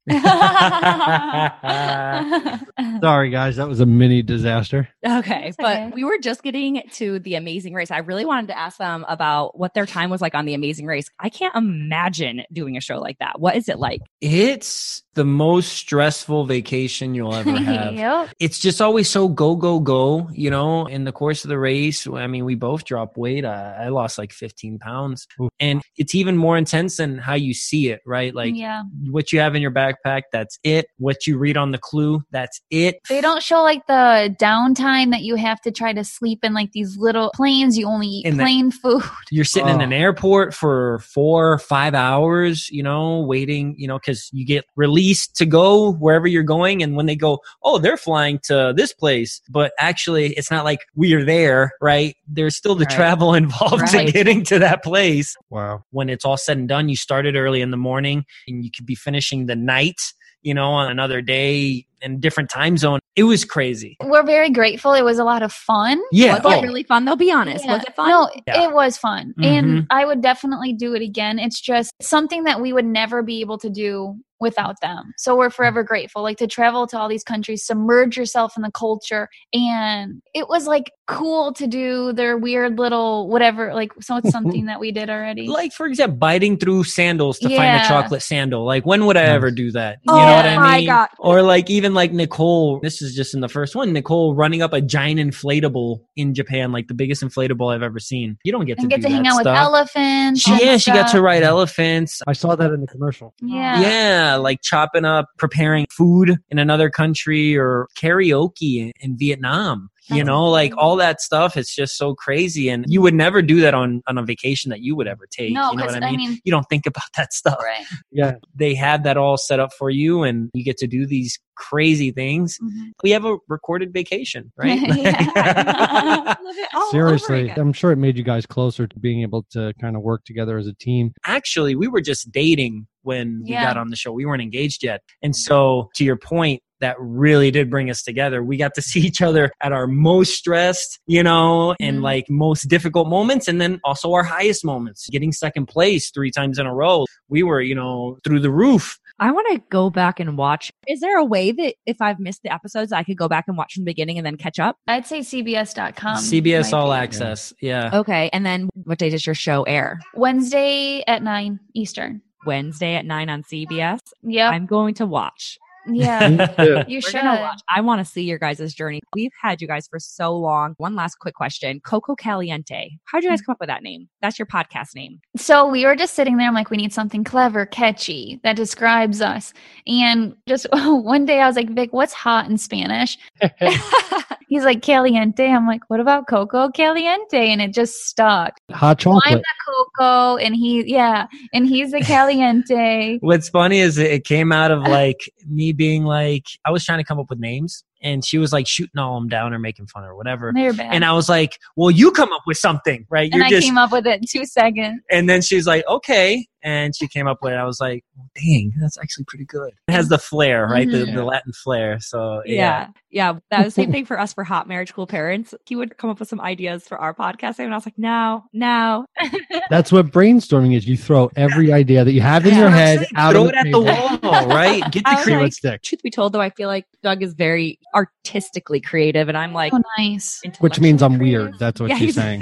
Sorry, guys, that was a mini disaster. Okay, That's but okay. we were just getting to the Amazing Race. I really wanted to ask them about what their time was like on the Amazing Race. I can't imagine doing a show like that. What is it like? It's the most stressful vacation you'll ever have. yep. it's just always so go go go you know in the course of the race i mean we both dropped weight i, I lost like 15 pounds Oof. and it's even more intense than how you see it right like yeah. what you have in your backpack that's it what you read on the clue that's it They don't show like the downtime that you have to try to sleep in like these little planes. You only eat In the- plain food. you're sitting in Oh. an airport for four five hours you know waiting you know because you get released to go wherever you're going and when they go oh they're flying to this place but actually it's not like we are there right there's still the Right. travel involved in Right. getting to that place Wow. when it's all said and done you started early in the morning and you could be finishing the night you know on another day in a different time zone it was crazy We're very grateful. It was a lot of fun. yeah was oh, it really fun? Though, be honest. Yeah. Was it fun? No, Yeah. it was fun. Mhm. And I would definitely do it again. It's just something that we would never be able to do without them. So we're hmm. forever grateful. Like to travel to all these countries, submerge yourself in the culture. And it was like cool to do their weird little whatever. Like, so it's something that we did already. like for example biting through sandals to find a chocolate sandal like when would i ever do that you Oh know what i my mean God. or like even like nicole this is just in the first one nicole running up a giant inflatable in japan like the biggest inflatable i've ever seen you don't get to and get do to hang that out with elephants. She, and yeah she got to ride elephants I saw that in the commercial. Yeah. yeah like chopping up preparing food in another country or karaoke in, in vietnam you know like all that stuff it's just so crazy and you would never do that on on a vacation that you would ever take No, you know 'cause, what i I mean? mean- you don't think about that stuff Right. Yeah. they have that all set up for you and you get to do these crazy things Mhm. we have a recorded vacation right Yeah. Love it all over Seriously. I'm sure it made you guys closer to being able to kind of work together as a team. actually we were just dating when we Yeah. got on the show we weren't engaged yet and so to your point that really did bring us together we got to see each other at our most stressed you know and Mhm. like most difficult moments and then also our highest moments getting second place three times in a row we were you know through the roof I want to go back and watch. Is there a way that if I've missed the episodes, I could go back and watch from the beginning and then catch up? I'd say CBS.com. cbs all be. access yeah Okay. And then what day does your show air? Wednesday at 9 Eastern. Wednesday at nine on CBS. Yep. I'm going to watch. Yeah. You should. watch. I want to see your guys' journey. We've had you guys for so long. One last quick question. Coco Caliente. How'd you guys mm. come up with that name? That's your podcast name. So we were just sitting there. I'm like, we need something clever, catchy that describes us. And just one day I was like, Vic, what's hot in Spanish? He's like caliente. I'm like, what about Coco caliente? And it just stuck. Hot So I'm chocolate. the cocoa, and he, yeah, and he's the caliente. What's funny is it came out of like me being like, I was trying to come up with names, and she was like shooting all them down or making fun or whatever. They're bad. And I was like, "Well, you come up with something, right? and You're I just." came up with it in two seconds. and then she's like, "Okay," and she came up with it. I was like, "Dang, that's actually pretty good." It has the flair, right? The, Mhm. the Latin flair. So Yeah. yeah. Yeah. That was the same thing for us for Hot Marriage Cool Parents. He would come up with some ideas for our podcast. And I was like, no, no. That's what brainstorming is. You throw every idea that you have in Yeah. your head saying, out throw on it at the wall, right? Get the was See like- what. Truth be told, though, I feel like Doug is very artistically creative and I'm like, Oh, nice. Which means I'm intellectually weird. That's what Yeah, she's saying.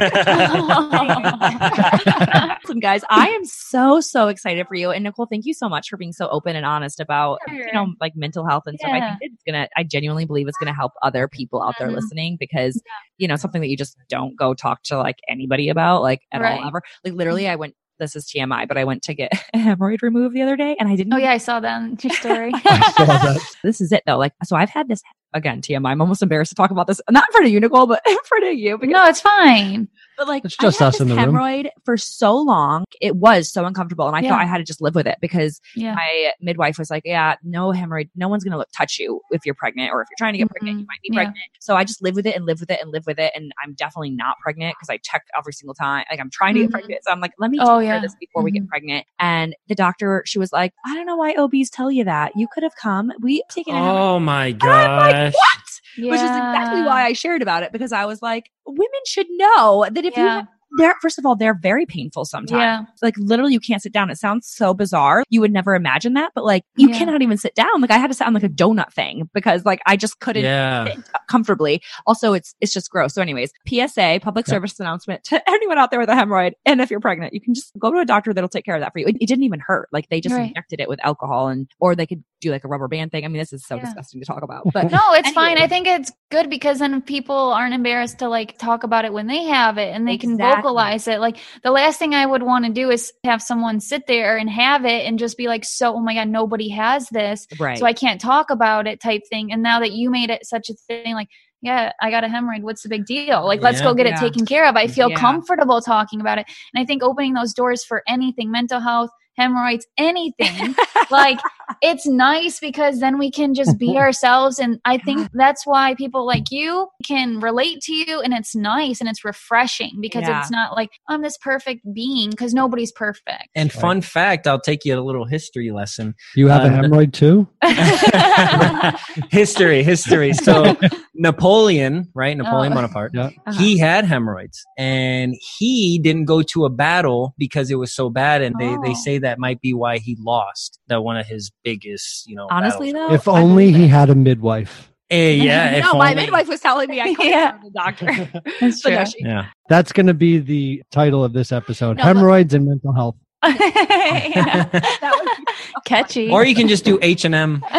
Listen, guys, I am so, so excited for you. And Nicole, thank you so much for being so open and honest about, you know, like mental health and stuff. I think it's going to, I genuinely believe it's going to help other people out there Mhm. listening because, you know, something that you just don't go talk to like anybody about, like at Right. all ever. Like literally, I went, this is TMI, but I went to get a hemorrhoid removed the other day and I didn't. Oh yeah, I saw that in your story. I saw that. This is it though. Like, so I've had this again, TMI. I'm almost embarrassed to talk about this, not in front of you, Nicole, but in front of you. Because no, it's fine. But like, It's I just had us this in the room. hemorrhoid for so long. It was so uncomfortable, and I Yeah. thought I had to just live with it because Yeah. my midwife was like, "Yeah, no hemorrhoid. No one's gonna look, touch you if you're pregnant, or if you're trying to get pregnant, Mhm. you might be Yeah. pregnant." So I just live with it and live with it and live with it. And I'm definitely not pregnant because I check every single time. Like I'm trying to get Mhm. pregnant, so I'm like, "Let me Oh, take care yeah. of this before we get Mhm. pregnant." And the doctor, she was like, "I don't know why OBs tell you that. You could have come. We've taken a. Oh my And I'm like, gosh. What? Which is exactly why I shared about it because I was like, women should know that if you have, they're first of all they're very painful sometimes. Yeah. Like literally, you can't sit down. It sounds so bizarre. You would never imagine that, but like you Yeah. cannot even sit down. Like I had to sit on like a donut thing because like I just couldn't Yeah. sit comfortably. Also, it's it's just gross. So, anyways, PSA, public Yeah. service announcement to anyone out there with a hemorrhoid, and if you're pregnant, you can just go to a doctor that'll take care of that for you. It, it didn't even hurt. Like they just Right. injected it with alcohol, and or they could do like a rubber band thing. I mean, this is so Yeah. disgusting to talk about, but No, it's fine. I think it's good because then people aren't embarrassed to like talk about it when they have it and they can vocalize it. Like the last thing I would want to do is have someone sit there and have it and just be like, so, oh my God, nobody has this. right. So I can't talk about it type thing. And now that you made it such a thing, like, yeah, I got a hemorrhoid. What's the big deal? Like, let's Yeah. go get Yeah. it taken care of. I feel Yeah. comfortable talking about it. And I think opening those doors for anything, mental health, hemorrhoids, anything, like it's nice because then we can just be ourselves and i think that's why people like you can relate to you and it's nice and it's refreshing because Yeah. it's not like i'm this perfect being because nobody's perfect And fun fact, I'll take you a little history lesson. You have a Uh, hemorrhoid too? history, history. So Napoleon, right? Napoleon Oh. Bonaparte. Yeah. He had hemorrhoids and he didn't go to a battle because it was so bad. And they, they Oh. say that might be why he lost that one of his biggest, you know, Honestly, battles. though, If I only he had a midwife. Eh, yeah. if no, my only- midwife was telling me I couldn't Yeah. go the doctor. That's But no, she- Yeah. That's going to be the title of this episode No, but- Hemorrhoids and Mental Health. Yeah. that catchy Or you can just do H and M.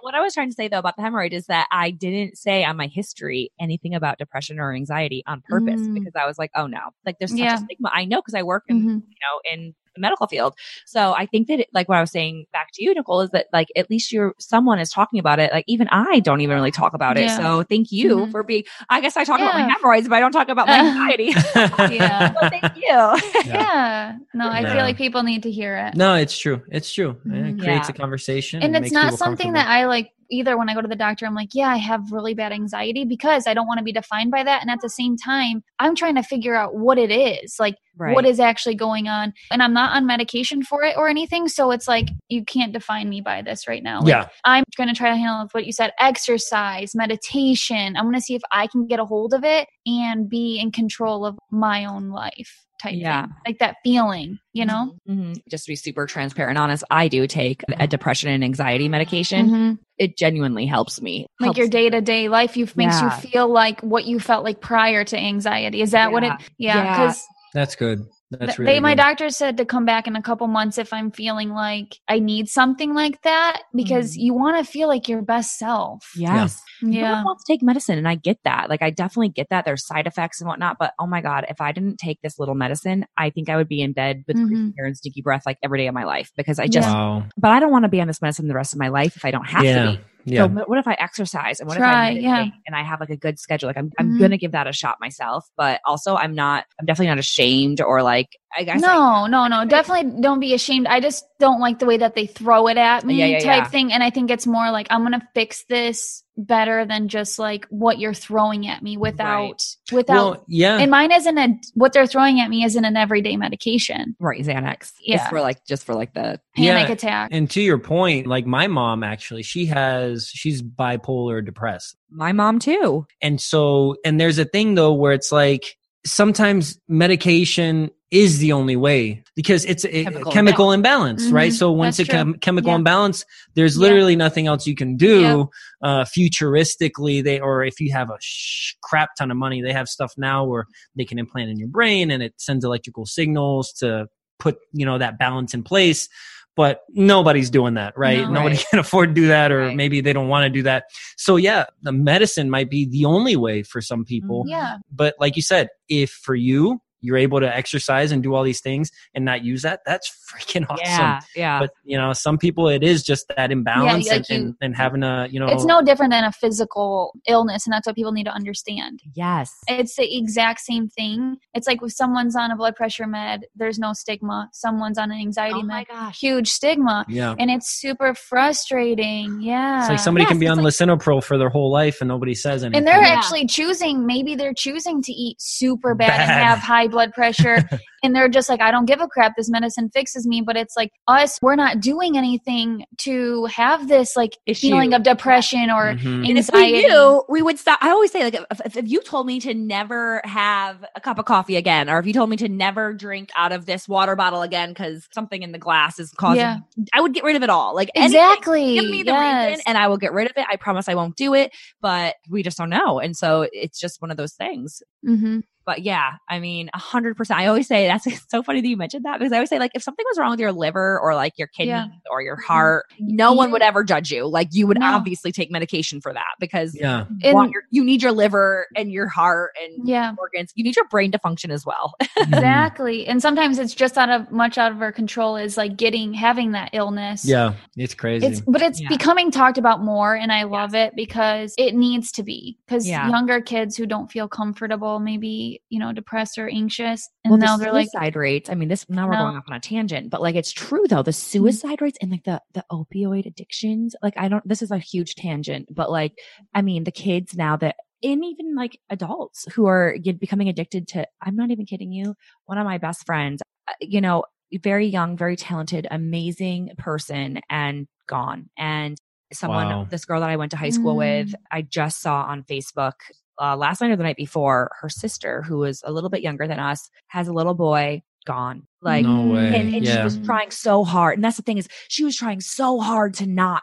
what I was trying to say though about the hemorrhoid is that I didn't say on my history anything about depression or anxiety on purpose Mm. because I was like, oh no, like there's such Yeah. a stigma. I know because I work in Mhm. you know in the medical field. So I think that it, like what I was saying back to you, Nicole, is that like at least you're someone is talking about it. Like even I don't even really talk about it. Yeah. So thank you Mhm. for being. I guess I talk about my Yeah. hemorrhoids, but I don't talk about my Uh, anxiety. yeah so thank you. yeah no i Yeah. feel like people need to hear it no, it's true. It's true. It Mhm. creates Yeah. a conversation. and it's not something that I like either when I go to the doctor. I'm like, yeah, I have really bad anxiety because I don't want to be defined by that. And at the same time, I'm trying to figure out what it is, like what is actually going on. And I'm not on medication for it or anything. So it's like, you can't define me by this right now. Like, Yeah. I'm going to try to handle what you said exercise, meditation. I'm going to see if I can get a hold of it and be in control of my own life type Yeah. thing. Like that feeling, you know? Mhm. Just to be super transparent and honest, I do take a depression and anxiety medication. Mhm. It genuinely helps me. like Helps your day to day life you makes Yeah. you feel like what you felt like prior to anxiety. Is that what it? Yeah. Yeah, Yeah. because That's good. That's they, my good. doctor said to come back in a couple months if I'm feeling like I need something like that because Mhm. you want to feel like your best self. Yes. No Yeah. one wants to take medicine, and I get that. Like, I definitely get that. There's side effects and whatnot. But oh my God, if I didn't take this little medicine, I think I would be in bed with Mhm. creepy hair and sticky breath like every day of my life because I just, Wow. but I don't want to be on this medicine the rest of my life if I don't have Yeah. to be. Yeah. So what if I exercise and what Try, if I yeah. and I have like a good schedule? Like I'm, I'm Mhm. gonna give that a shot myself, but also I'm not, I'm definitely not ashamed or like, I guess. I- No, no, no. Definitely don't be ashamed. I just don't like the way that they throw it at me Yeah, yeah, type yeah. thing. And I think it's more like I'm gonna fix this better than just like what you're throwing at me without without Well, yeah. and mine isn't a what they're throwing at me isn't an everyday medication. right, Xanax. Yeah. It's for like, just for like the, Panic Yeah. attack. And to your point, like my mom actually, she has she's bipolar depressed. my mom too. And so and there's a thing though where it's like sometimes medication is the only way because it's a Chemical chemical, imbalance, right? Mhm. So once That's a chem- chemical Yeah. imbalance, there's Yeah. literally nothing else you can do. Uh, futuristically, they or if you have a sh- crap ton of money, they have stuff now where they can implant in your brain and it sends electrical signals to put you know that balance in place. But nobody's doing that, right? No. Nobody Right. can afford to do that, or Right. maybe they don't want to do that. So yeah, the medicine might be the only way for some people. Mm-hmm. Yeah. But like you said, if for you you're able to exercise and do all these things and not use that, that's freaking awesome. Yeah. Yeah. But you know, some people it is just that imbalance like and, you- and, and having a you know It's no different than a physical illness, and that's what people need to understand. yes. It's the exact same thing. It's like if someone's on a blood pressure med, there's no stigma. Someone's on an anxiety Oh my med, gosh. huge stigma. yeah. And it's super frustrating. Yeah. It's like somebody Yes, can be on like- lisinopril for their whole life and nobody says anything. and they're Yeah. actually choosing, maybe they're choosing to eat super bad, and have high blood pressure. and they're just like, I don't give a crap. This medicine fixes me. But it's like us, we're not doing anything to have this like Issue. feeling of depression or Mhm. And if we knew, we would stop. I always say, like, if, if, if you told me to never have a cup of coffee again, or if you told me to never drink out of this water bottle again because something in the glass is causing, Yeah. I would get rid of it all. Like anything. Exactly. Give me the yes. reason, and I will get rid of it. I promise I won't do it, but we just don't know, and so it's just one of those things. hmm But yeah, I mean, a hundred percent. I always say that's so funny that you mentioned that because I always say like if something was wrong with your liver or like your kidney Yeah. or your mm-hmm. heart, no one would ever judge you. Like you would No. obviously take medication for that because yeah. you, want And- your, you need your liver and your heart and Yeah. organs. You need your brain to function as well. Mm-hmm. Exactly. And sometimes it's just out of much out of our control is like getting having that illness. Yeah. It's crazy. It's but it's Yeah. becoming talked about more and I love it because it needs to be. Because Yeah. younger kids who don't feel comfortable, maybe, you know, depressed or anxious, and well, now the they're like suicide rates. I mean, this now we're No. Mm-hmm. going off on a tangent, but like it's true though. The suicide rates and like the the opioid addictions. Like I don't. This is a huge tangent, but like I mean, the kids now that and even like adults who are get, becoming addicted to. I'm not even kidding you. One of my best friends, uh, you know, very young, very talented, amazing person, and gone. And someone, Wow. this girl that I went to high school with, Mm. I just saw on Facebook uh, last night or the night before, her sister, who was a little bit younger than us, has a little boy gone. Like, no way. and, and she was trying so hard. And that's the thing is, she was trying so hard to not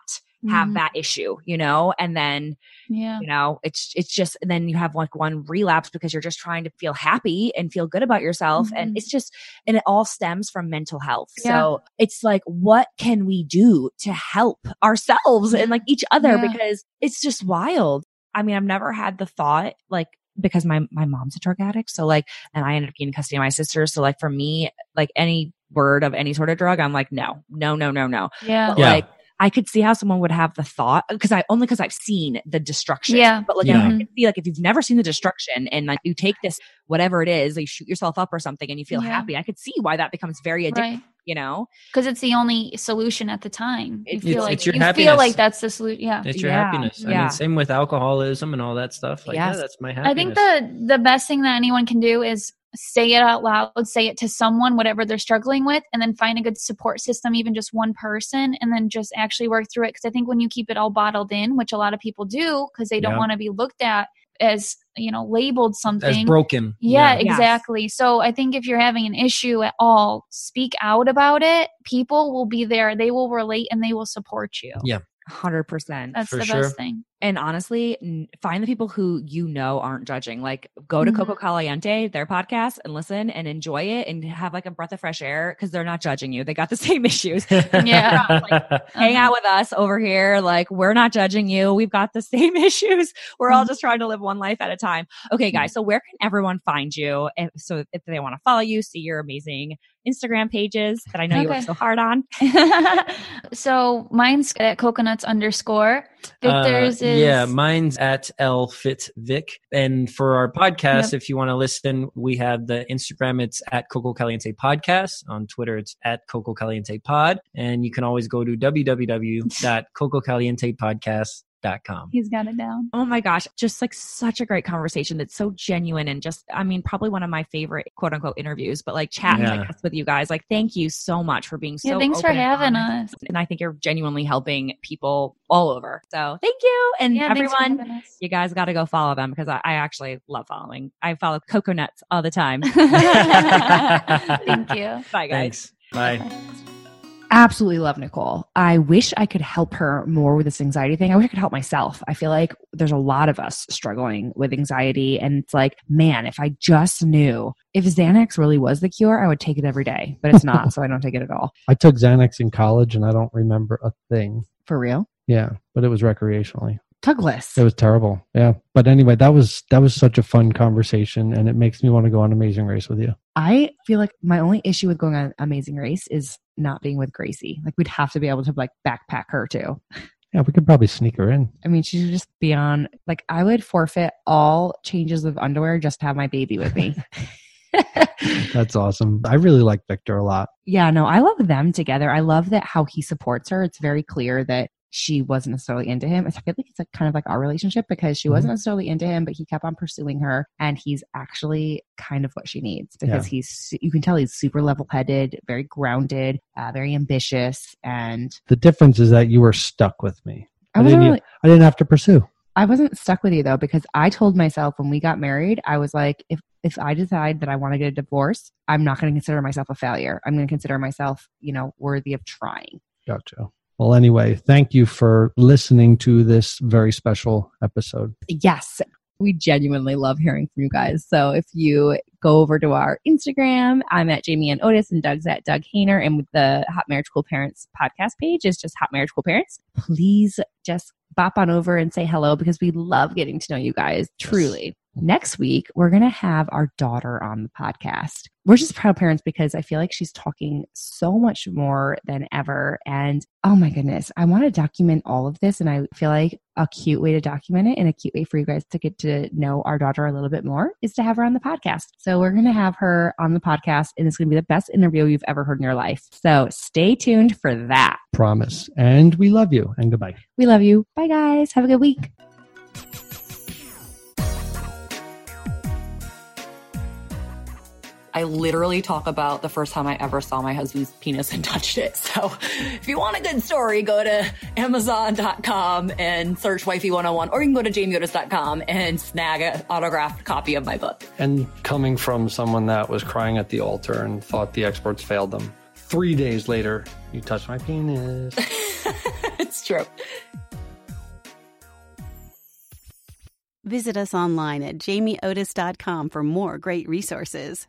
have Mhm. that issue, you know. And then, Yeah. you know, it's it's just, and then you have like one relapse because you're just trying to feel happy and feel good about yourself, and Mhm. it's just, and it all stems from mental health. Yeah. So it's like, what can we do to help ourselves and like each other Yeah. because it's just wild. I mean, I've never had the thought like because my my mom's a drug addict, so like, and I ended up getting custody of my sister. So like for me, like any word of any sort of drug, I'm like, no, no, no, no, no. Yeah. But Yeah. like I could see how someone would have the thought because I only because I've seen the destruction. Yeah. But like Yeah. I can see like if you've never seen the destruction and like you take this whatever it is, like you shoot yourself up or something and you feel Yeah. happy, I could see why that becomes very addictive. Right. You know, Because it's the only solution at the time. You It's- feel it's- like it's your you feel like that's the solution. Yeah. It's your Yeah, happiness. I yeah. mean, same with alcoholism and all that stuff. Like, Yes. yeah, that's my happiness. I think the the best thing that anyone can do is say it out loud, say it to someone, whatever they're struggling with, and then find a good support system, even just one person, and then just actually work through it. Because I think when you keep it all bottled in, which a lot of people do, because they don't Yeah. want to be looked at as you know labeled something as broken. Yeah, Yes. exactly. So I think if you're having an issue at all, speak out about it. People will be there. They will relate and they will support you. Yeah. Hundred percent. That's For the sure. best thing. And honestly, find the people who you know aren't judging. Like go to Mhm. Coco Caliente, their podcast, and listen and enjoy it and have like a breath of fresh air because they're not judging you. They got the same issues. Yeah. Hang Uh-huh. out with us over here. Like we're not judging you. We've got the same issues. We're all just trying to live one life at a time. Okay, guys. So where can everyone find you? If, so if they want to follow you, see your amazing Instagram pages that I know you work Okay. so hard on. so mine's at coconuts underscore. Victor's Uh, is yeah, mine's at L Fit Vic. And for our podcast, if you want to listen, we have the Instagram. It's at Coco Caliente Podcast. On Twitter, it's at Coco Caliente Pod. And you can always go to www.cococalientepodcast.com. He's got it down. Oh my gosh, just like such a great conversation that's so genuine and just, I mean, probably one of my favorite quote unquote interviews, but like chatting Yeah. like this with you guys. Like, thank you so much for being so Yeah, thanks for open and having honest. us. And I think you're genuinely helping people all over. So thank you. And Yeah, everyone, you guys got to go follow them because I, I actually love following. I follow Coconuts all the time. Thank you. Bye, guys. Thanks. Bye. Absolutely love Nicole. I wish I could help her more with this anxiety thing. I wish I could help myself. I feel like there's a lot of us struggling with anxiety. And it's like, man, if I just knew if Xanax really was the cure, I would take it every day, but it's not. so I don't take it at all. I took Xanax in college and I don't remember a thing. For real? Yeah, but it was recreationally. Tugless. It was terrible. Yeah. But anyway, that was that was such a fun conversation and it makes me want to go on Amazing Race with you. I feel like my only issue with going on Amazing Race is not being with Gracie. Like we'd have to be able to like backpack her too. Yeah, we could probably sneak her in. I mean, she should just be on. Like I would forfeit all changes of underwear just to have my baby with me. That's awesome. I really like Victor a lot. yeah, no, I love them together. I love that how he supports her. It's very clear that she wasn't necessarily into him. I feel like it's like kind of like our relationship because she wasn't necessarily into him, but he kept on pursuing her, and he's actually kind of what she needs because he's you can tell he's super level headed, very grounded, uh, very ambitious, and The difference is that you were stuck with me. I I, didn't. really. I didn't have to pursue. I wasn't stuck with you though because I told myself when we got married, I was like, if if I decide that I want to get a divorce, I'm not going to consider myself a failure. I'm going to consider myself, you know, worthy of trying. Gotcha. Well, anyway, thank you for listening to this very special episode. Yes, we genuinely love hearing from you guys. So if you go over to our Instagram, I'm at Jamie and Otis, and Doug's at Doug Hehner, and with the Hot Marriage Cool Parents podcast page is just Hot Marriage Cool Parents. Please just bop on over and say hello because we love getting to know you guys. Truly. Next week, we're going to have our daughter on the podcast. We're just proud parents because I feel like she's talking so much more than ever. And oh my goodness, I want to document all of this. And I feel like a cute way to document it and a cute way for you guys to get to know our daughter a little bit more is to have her on the podcast. So we're going to have her on the podcast, and it's going to be the best interview you've ever heard in your life. So stay tuned for that. Promise. And we love you. And goodbye. We love you. Bye, guys. Have a good week. I literally talk about the first time I ever saw my husband's penis and touched it. So if you want a good story, go to Amazon.com and search Wifey 101, or you can go to JamieOtis.com and snag an autographed copy of my book. And coming from someone that was crying at the altar and thought the experts failed them, three days later, you touched my penis. it's true. Visit us online at jamieotis.com for more great resources.